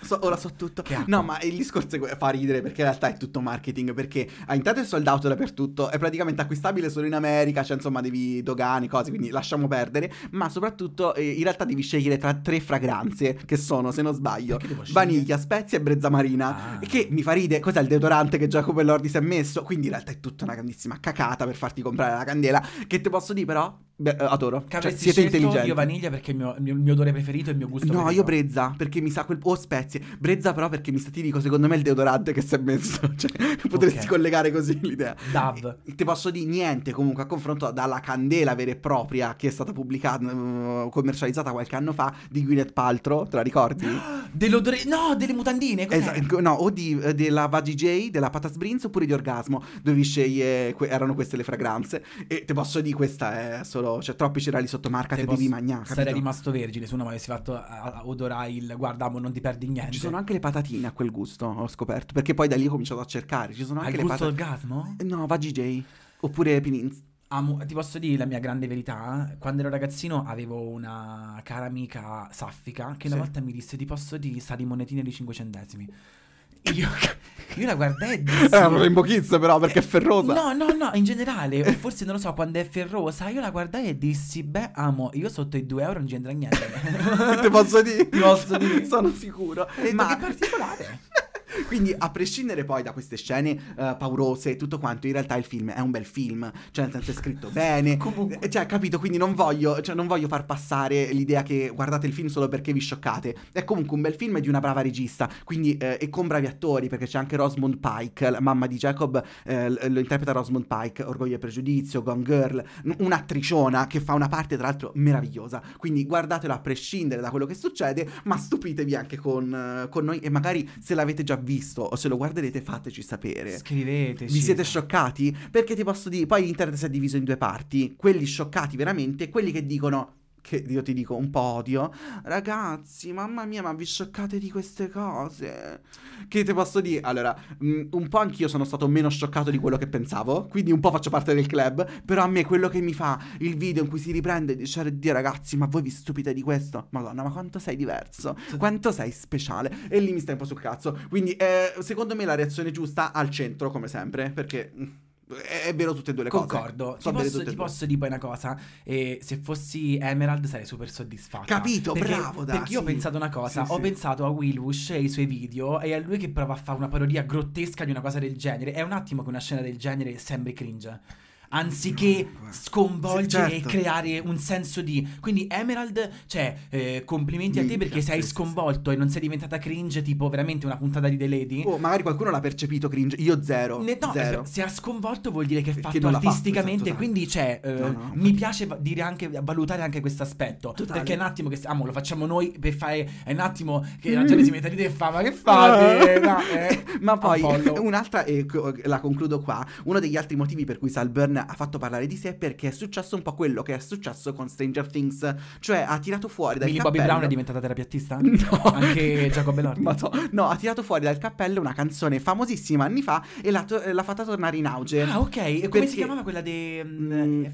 So- ora so tutto. No, ma il discorso fa ridere perché in realtà è tutto marketing. Perché ah, intanto è sold out dappertutto, è praticamente acquistabile solo in America. Cioè, insomma, devi dogani, cose, quindi lasciamo perdere. Ma soprattutto, eh, in realtà devi scegliere tra tre fragranze che sono, se non sbaglio, vaniglia, spezia e brezza marina. Ah. Che mi fa ridere. Cos'è il deodorante che Giacomo Elordi si è messo? Quindi in realtà è tutta una grandissima cacata per farti comprare la candela. Che te posso dire, però? Beh, eh, adoro. Cioè, siete intelligenti. io vaniglia perché è il mio, mio- mio odore preferito e il mio gusto No, preferito. io brezza, perché mi sa quel... O spezie. Brezza però perché mi sta, ti dico, secondo me è il deodorante che si è messo. Cioè, potresti Ok. collegare così l'idea. Dove. E- Ti posso dire niente comunque a confronto dalla candela vera e propria che è stata pubblicata, eh, commercializzata qualche anno fa di Gwyneth Paltrow, te la ricordi? Dell'odore No, delle mutandine cos'è? Esatto, no, o di, eh, della VGJ, della Patas Brins oppure di Orgasmo, dovevi scegliere, que- erano queste le fragranze. E ti posso dire, questa è solo, cioè troppi cereali sotto marca, te, Te devi mangiare. Sarei rimasto vergine se uno mi avessi fatto a- a- odorare il guarda non ti perdi niente Ci sono anche le patatine a quel gusto, ho scoperto, perché poi da lì ho cominciato a cercare, ci sono Al anche le gusto patatine. orgasmo? No, VGJ, oppure Pinins. Amo- ti posso dire la mia grande verità? Quando ero ragazzino avevo una cara amica saffica che una Sì. volta mi disse ti posso dire sa di monetine di 5 centesimi. Io, io la guardai e dissi... È un Rainbow Kids però, perché è ferrosa. No, no, no, in generale, o forse non lo so, quando è ferrosa, io la guardai e dissi, beh, amo, io sotto i 2 euro non c'entra niente. Ti posso dire? Ti posso dire. Sono sicuro. Ma che particolare. Quindi, a prescindere poi da queste scene eh, paurose e tutto quanto, in realtà il film è un bel film. Cioè, nel senso è scritto bene. Comunque. Eh, Cioè, capito? Quindi non voglio, cioè, non voglio far passare l'idea che guardate il film solo perché vi scioccate. È comunque un bel film di una brava regista. Quindi, eh, e con bravi attori, perché c'è anche Rosamund Pike, la mamma di Jacob, eh, lo interpreta Rosamund Pike, Orgoglio e Pregiudizio, Gone Girl, un'attriciona che fa una parte, tra l'altro, meravigliosa. Quindi guardatelo a prescindere da quello che succede, ma stupitevi anche con, eh, con noi e magari se l'avete già visto o se lo guarderete fateci sapere. Scriveteci. Vi siete scioccati? Perché ti posso dire, poi internet si è diviso in due parti, quelli scioccati veramente e quelli che dicono che io ti dico un po' odio. Ragazzi, mamma mia, ma vi scioccate di queste cose? Che ti posso dire? Allora, mh, un po' anch'io sono stato meno scioccato di quello che pensavo, quindi un po' faccio parte del club, però a me quello che mi fa il video in cui si riprende e dice Dio ragazzi, ma voi vi stupite di questo? Madonna, ma quanto sei diverso? Quanto sei speciale? E lì mi stai un po' sul cazzo. Quindi, eh, secondo me la reazione giusta al centro, come sempre, perché mh, è, è vero tutte e due le cose. Concordo. Ti posso, ti posso dire poi una cosa. E se fossi Emerald sarei super soddisfatta. Capito, Perché- bravo, dai, Perché io ho sì. pensato una cosa. Sì, ho sì. pensato a Willwush e i suoi video. E a lui che prova a fare una parodia grottesca di una cosa del genere. È un attimo che una scena del genere sembri cringe. Anziché No, guarda. sconvolgere Sì, certo. e creare un senso di. Quindi, Emerald, cioè, eh, complimenti a te Minchia, perché sei sì, sì, sconvolto e non sei diventata cringe, tipo veramente una puntata di The Lady. Oh, magari qualcuno l'ha percepito cringe, io zero. Ne- no, zero. eh, se ha sconvolto vuol dire che è Che fatto non l'ha fatto, artisticamente, esatto, quindi c'è, eh, No, no, mi piace dire anche, valutare anche questo aspetto. Totale. Perché è un attimo che, amo, lo facciamo noi per fare, è un attimo che la Mm. gente si mette a ridere e fa, ma che fate? No, eh, Ma poi un'altra, e la concludo qua. Uno degli altri motivi per cui Salburn ha fatto parlare di sé perché è successo un po' quello che è successo con Stranger Things, cioè ha tirato fuori dal Millie cappello... Bobby Brown è diventata terapiattista? No. Anche Jacob Elordi? Ma no, ha tirato fuori dal cappello una canzone famosissima anni fa e l'ha, to- l'ha fatta tornare in auge. Ah, ok. E come Perché- si chiamava quella di... Mm,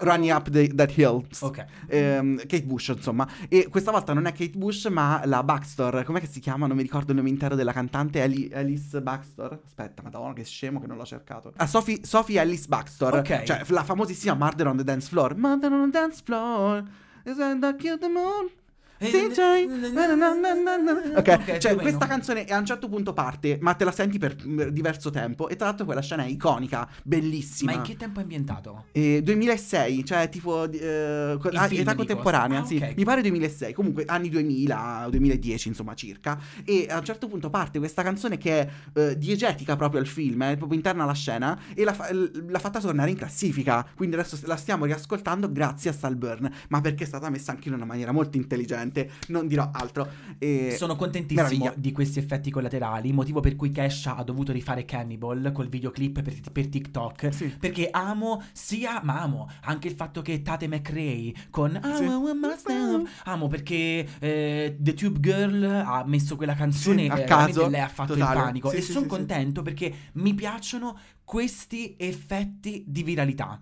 Running Up the- That Hill. Ok. Ehm, Kate Bush, insomma. E questa volta non è Kate Bush, ma la Baxter. Com'è che si chiama? Non mi ricordo il nome intero della cantante. Ali- Alice Baxter. Aspetta, madonna, che scemo che non l'ho cercato. Ah, Sophie, Sophie Alice Baxter. Ok. Cioè, la famosissima Murder on the Dance Floor. Murder on the Dance Floor. Is I kill the moon. DJ. Ok, Ok, più o cioè questa canzone a un certo punto parte, ma te la senti per mm, diverso tempo. E tra l'altro quella scena è iconica, bellissima. Ma in che tempo è ambientato? Eh, 2006, cioè tipo eh, ah, età contemporanea, Ah, sì. ok. Mi pare 2006, comunque anni 2000, 2010 insomma circa. E a un certo punto parte questa canzone che è eh, diegetica proprio al film, è proprio interna alla scena e l'ha, fa- l'ha fatta tornare in classifica. Quindi adesso la stiamo riascoltando grazie a Salburn, ma perché è stata messa anche in una maniera molto intelligente, non dirò altro. E... Sono contentissimo meraviglia. di questi effetti collaterali, motivo per cui Kesha ha dovuto rifare Cannibal col videoclip per, per TikTok. Sì. Perché amo sia, ma amo anche il fatto che Tate McRae con I Sì. Want Myself. Amo perché eh, The Tube Girl ha messo quella canzone Sì, a caso, lei ha fatto totale. il panico. Sì, e sono contento perché mi piacciono questi effetti di viralità.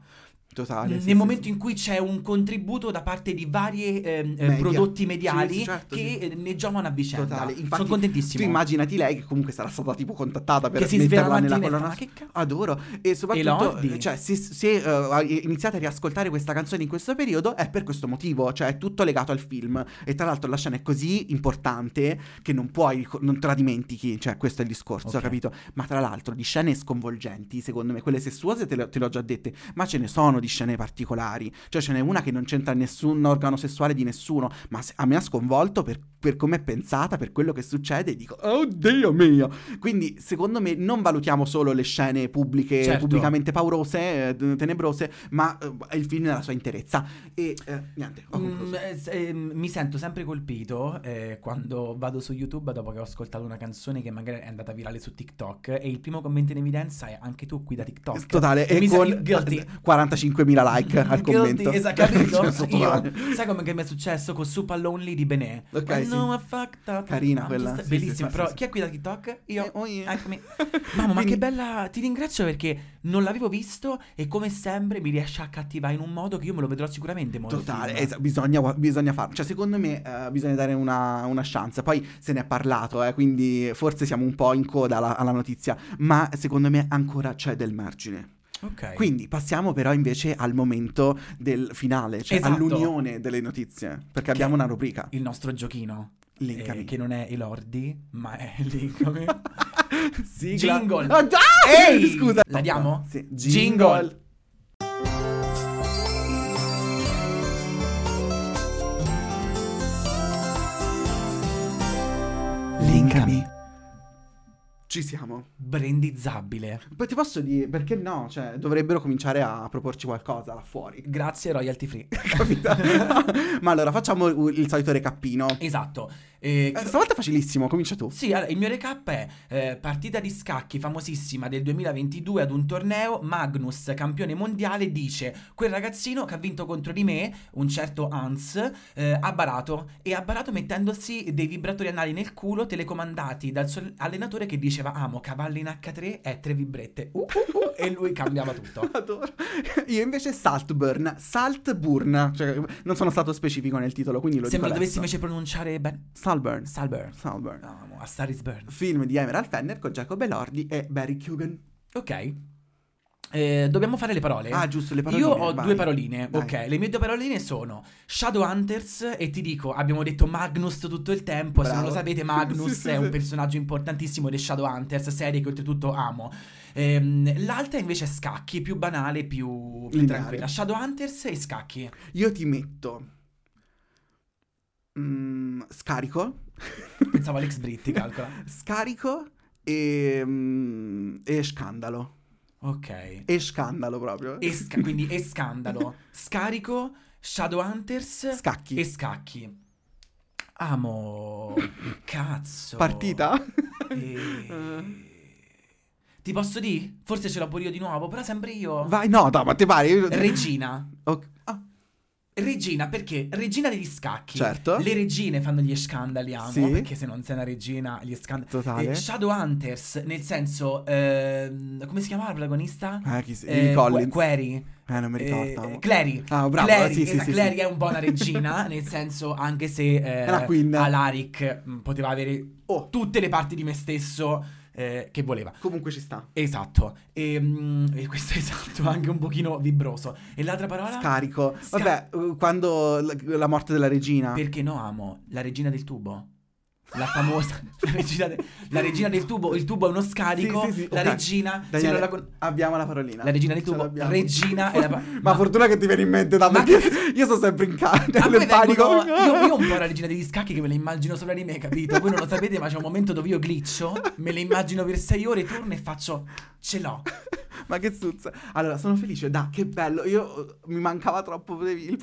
Totale. Nel sì, momento sì. in cui c'è un contributo da parte di vari ehm, eh, prodotti mediali certo, che eh, ne giocano a vicenda. Totale. Infatti, Sono contentissimo. Tu immaginati lei che comunque sarà stata tipo contattata per metterla la nella e colonna "Ma che cazzo?" Adoro. E soprattutto, Elordi. cioè, se, se eh, iniziate a riascoltare questa canzone in questo periodo è per questo motivo, cioè è tutto legato al film. E tra l'altro la scena è così importante che non puoi, non te la dimentichi. Cioè, questo è il discorso, Ok. capito? Ma tra l'altro di scene sconvolgenti, secondo me, quelle sessuose te le, te le ho già dette, ma ce ne sono di scene particolari. Cioè, ce n'è una che non c'entra nessun organo sessuale di nessuno, ma a me ha sconvolto per, per come è pensata, per quello che succede, e dico, oh Dio mio! Quindi, secondo me, non valutiamo solo le scene pubbliche, Certo. pubblicamente paurose, eh, tenebrose, ma eh, il film nella sua interezza. E eh, niente, ho Mm, concluso. eh, mi sento sempre colpito eh, quando vado su YouTube dopo che ho ascoltato una canzone che magari è andata virale su TikTok e il primo commento in evidenza è anche tu qui da TikTok. Totale, e Mi sa- con io- guilty. 45.000 like al commento. Esatto, sai come che mi è successo con Super Lonely di Benè? Ok, sì. know I fucked up. Carina quella, just- sì, Bellissima, sì, però chi è qui da TikTok? Io. Eh, oh, yeah. Eccomi. Mamma, ma Quindi- che bella. Ti ringrazio perché non l'avevo visto e come sempre mi riesce a cattivare in un modo che io me lo vedrò sicuramente molto Totale, es- bisogna, bisogna farlo. Cioè, secondo me eh, bisogna dare una, una chance. Poi se ne è parlato, eh, quindi forse siamo un po' in coda alla, alla notizia. Ma secondo me ancora c'è del margine. Ok. Quindi passiamo però invece al momento del finale, cioè Esatto. all'unione delle notizie. Perché abbiamo una rubrica. il nostro giochino. Eh, che non è Elordi, ma è Linkami. Jingle. Ah! Ehi! Scusa. La diamo? Sì. Jingle. Linkami. Ci siamo. Brandizzabile. Poi ti posso dire, perché no? Cioè, dovrebbero cominciare a proporci qualcosa là fuori. Grazie, royalty free. Capito? Ma allora facciamo il solito recappino. esatto. Eh, Eh, stavolta è facilissimo, comincia tu. Sì, allora, il mio recap è eh, partita di scacchi famosissima del 2022 ad un torneo, Magnus, campione mondiale, dice quel ragazzino che ha vinto contro di me, un certo Hans, eh, ha barato e ha barato mettendosi dei vibratori anali nel culo telecomandati dal suo allenatore che diceva amo cavalli in H3 e tre vibrette Uh, uh, uh, e lui cambiava tutto. Adoro. Io invece Saltburn, Saltburn, cioè non sono stato specifico nel titolo, quindi lo Se me lo dico dovessi invece pronunciare bene, Salburn. Salburn. Salburn. No, a Star Burn. Film di Emerald Fenner con Jacob Elordi e Barry Kugan. Ok. Eh, dobbiamo fare le parole. Ah, giusto, le paroline. Io ho vai. due paroline, Vai. ok. Le mie due paroline sono Shadowhunters e ti dico, abbiamo detto Magnus tutto il tempo. Se non lo Bravo. sapete, Magnus è un personaggio importantissimo dei Shadowhunters, serie che oltretutto amo. Ehm, l'altra invece è Scacchi, più banale, più, più tranquilla. Shadowhunters e Scacchi. Io ti metto mm, scarico. Pensavo Alex Britti, calcola. Scarico e, mm, e scandalo. Ok. E scandalo proprio. E sca- quindi e scandalo. Scarico, Shadowhunters Scacchi. e Scacchi. Amo. Cazzo. Partita? E- Ti posso dire? Forse ce l'ho pure io di nuovo, però sempre io. Vai, no, no, ma ti pare? Io- Regina. Ok. Ah, Regina, perché? Regina degli scacchi. Certo. Le regine fanno gli scandali, amo, Sì. perché se non sei una regina, gli scandali... totale. Eh, Shadowhunters, nel senso, ehm, come si chiamava la protagonista? Eh, chi si... Eh, Collins. Que- Query. Eh, non mi ricordo. Eh, Clary. Ah, bravo, Clary, sì, sì, esatto, sì, Clary sì. è un po' una regina, nel senso, anche se eh. Alaric mh, poteva avere Oh, tutte le parti di me stesso eh, che voleva. comunque ci sta. Esatto, e, mm, e questo è esatto, anche un pochino vibroso. E l'altra parola? Scarico. Sca- Vabbè, uh, quando la, la morte della regina. Perché no, amo? La regina del tubo. La famosa la regina, de- la regina del tubo. Il tubo è uno scarico. Sì, sì, sì, La ok. regina. Daniele, la con- abbiamo la parolina. la regina del tubo. Regina la pa- Ma, fortuna che ti viene in mente da Ma perché che- io sto sempre in casa nel panico. vengono, io, io ho un po' la regina degli scacchi che me la immagino sopra di me, capito? Voi non lo sapete, ma c'è un momento dove io glitcho, me le immagino per sei ore, torno e faccio. Ce l'ho. Ma che zuzza. Allora, sono felice. Da, che bello. Io uh, mi mancava troppo il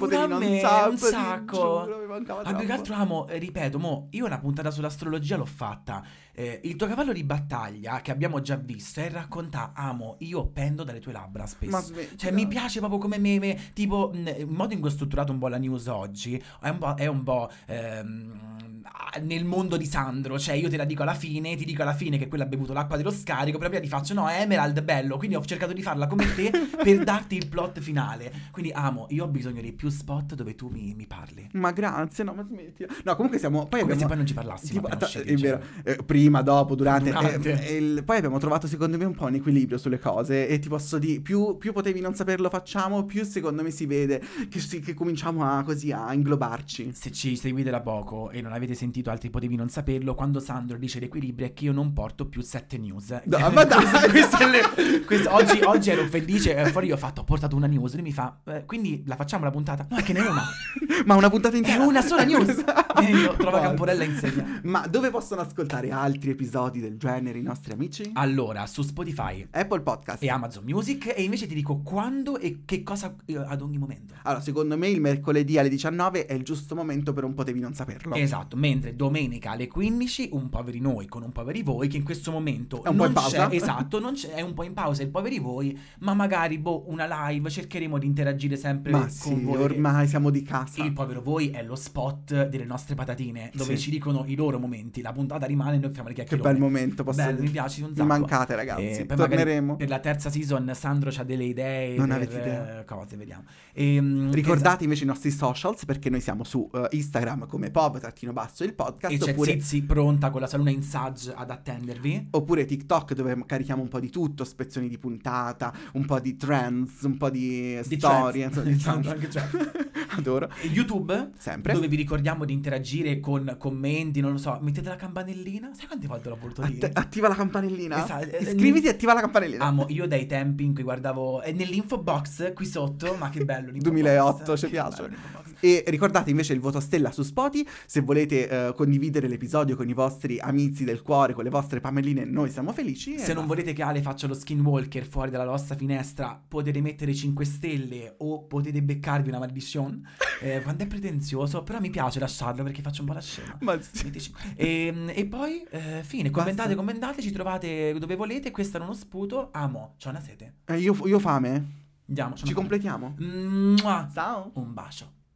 sa. un sacco. Giuro, mi mancava Ma più che troppo. altro amo, eh, ripeto, mo, io una puntata sull'astrologia l'ho fatta. Eh, il tuo cavallo di battaglia, che abbiamo già visto, è racconta, amo, io pendo dalle tue labbra spesso. Ma smettila. Cioè, mi piace proprio come meme, tipo, mh, il modo in cui ho strutturato un po' la news oggi, è un po', è un po' ehm, ah, nel mondo di Sandro, cioè io te la dico alla fine, ti dico alla fine che quella ha bevuto l'acqua dello scarico, però prima ti faccio, no, è Emerald bello, quindi ho cercato di farla come te per darti il plot finale. Quindi, amo, io ho bisogno di più spot dove tu mi, mi parli. Ma grazie, no, ma smettila. No, comunque siamo. Poi Come abbiamo. se poi non ci parlassimo Tipo, ta- è vero, eh, prima, dopo, durante. Durante. eh, e il- poi abbiamo trovato, secondo me, un po' un equilibrio sulle cose. E ti posso dire: più, più potevi non saperlo facciamo, più secondo me si vede che, si- che cominciamo a così a inglobarci. Se ci seguite da poco e non avete sentito altri potevi non saperlo, quando Sandro dice l'equilibrio è che io non porto più sette news. No, ma dai! Questo- è le- questo- oggi, oggi ero felice, eh, fuori io ho fatto, ho portato una news, lui mi fa, eh, quindi la facciamo la puntata? No, è che ne è una. Ma una puntata È intera. una sola news. Trova Guarda. Camporella insegna. Ma dove possono ascoltare altri episodi del genere i nostri amici? Allora, su Spotify Apple Podcast. e Amazon Music e invece ti dico quando e che cosa eh, ad ogni momento. Allora, secondo me il mercoledì alle 19 è il giusto momento per un potevi non saperlo. Esatto, mentre domenica alle 15 un poveri noi con un poveri voi che in questo momento È un po' non in pausa. c'è, esatto, non c'è, è un po' in pausa il poveri voi, ma magari boh, una live cercheremo di interagire sempre Ma con sì, voi. ormai siamo di casa. Il povero voi è lo spot delle nostre patatine dove Sì. ci dicono i loro momenti. La puntata rimane e noi facciamo le Che chiacchierone. bel momento, posso Bello, dire. mi piace un Mi sacco. mancate, ragazzi. Eh, poi magari Torneremo. Per la terza season Sandro ha delle idee. Non per, avete idea. eh, Cose, vediamo. Ehm, Ricordate invece i nostri socials perché noi siamo su eh, Instagram come pop-basso il podcast E c'è oppure, Zizi pronta con la saluna in Sage ad attendervi. oppure TikTok dove carichiamo un po' di tutto, spezzoni di puntata, un po' di trends, un po' di, Di storie, trends. insomma, di Anche trends. trends. Adoro. E YouTube, Sempre. dove vi ricordiamo di interagire con commenti, non lo so, mettete la campanellina. Sai quante volte l'ho voluto Att- dire? attiva la campanellina. Esatto, eh, Iscriviti e attiva la campanellina. Amo, io dai tempi in cui guardavo eh, nell'info box qui sotto, ma che bello l'info 2008, box, ci che piace. bello. E ricordate invece il voto stella su Spotify. Se volete eh, condividere l'episodio con i vostri amici del cuore, con le vostre pamelline, noi siamo felici. Se non basta. volete che Ale faccia lo skinwalker fuori dalla vostra finestra, potete mettere 5 stelle o potete beccarvi una maledizione. Eh, quando è pretenzioso, però mi piace lasciarlo perché faccio un po' la scema. Ma sì. E, e poi, eh, fine, commentate, Basta. commentate, ci trovate dove volete. Questo era uno sputo. Amo, c'ho una sete. Eh, io, io ho fame. Andiamo, Ci fame. completiamo. Mua. Ciao. Un bacio.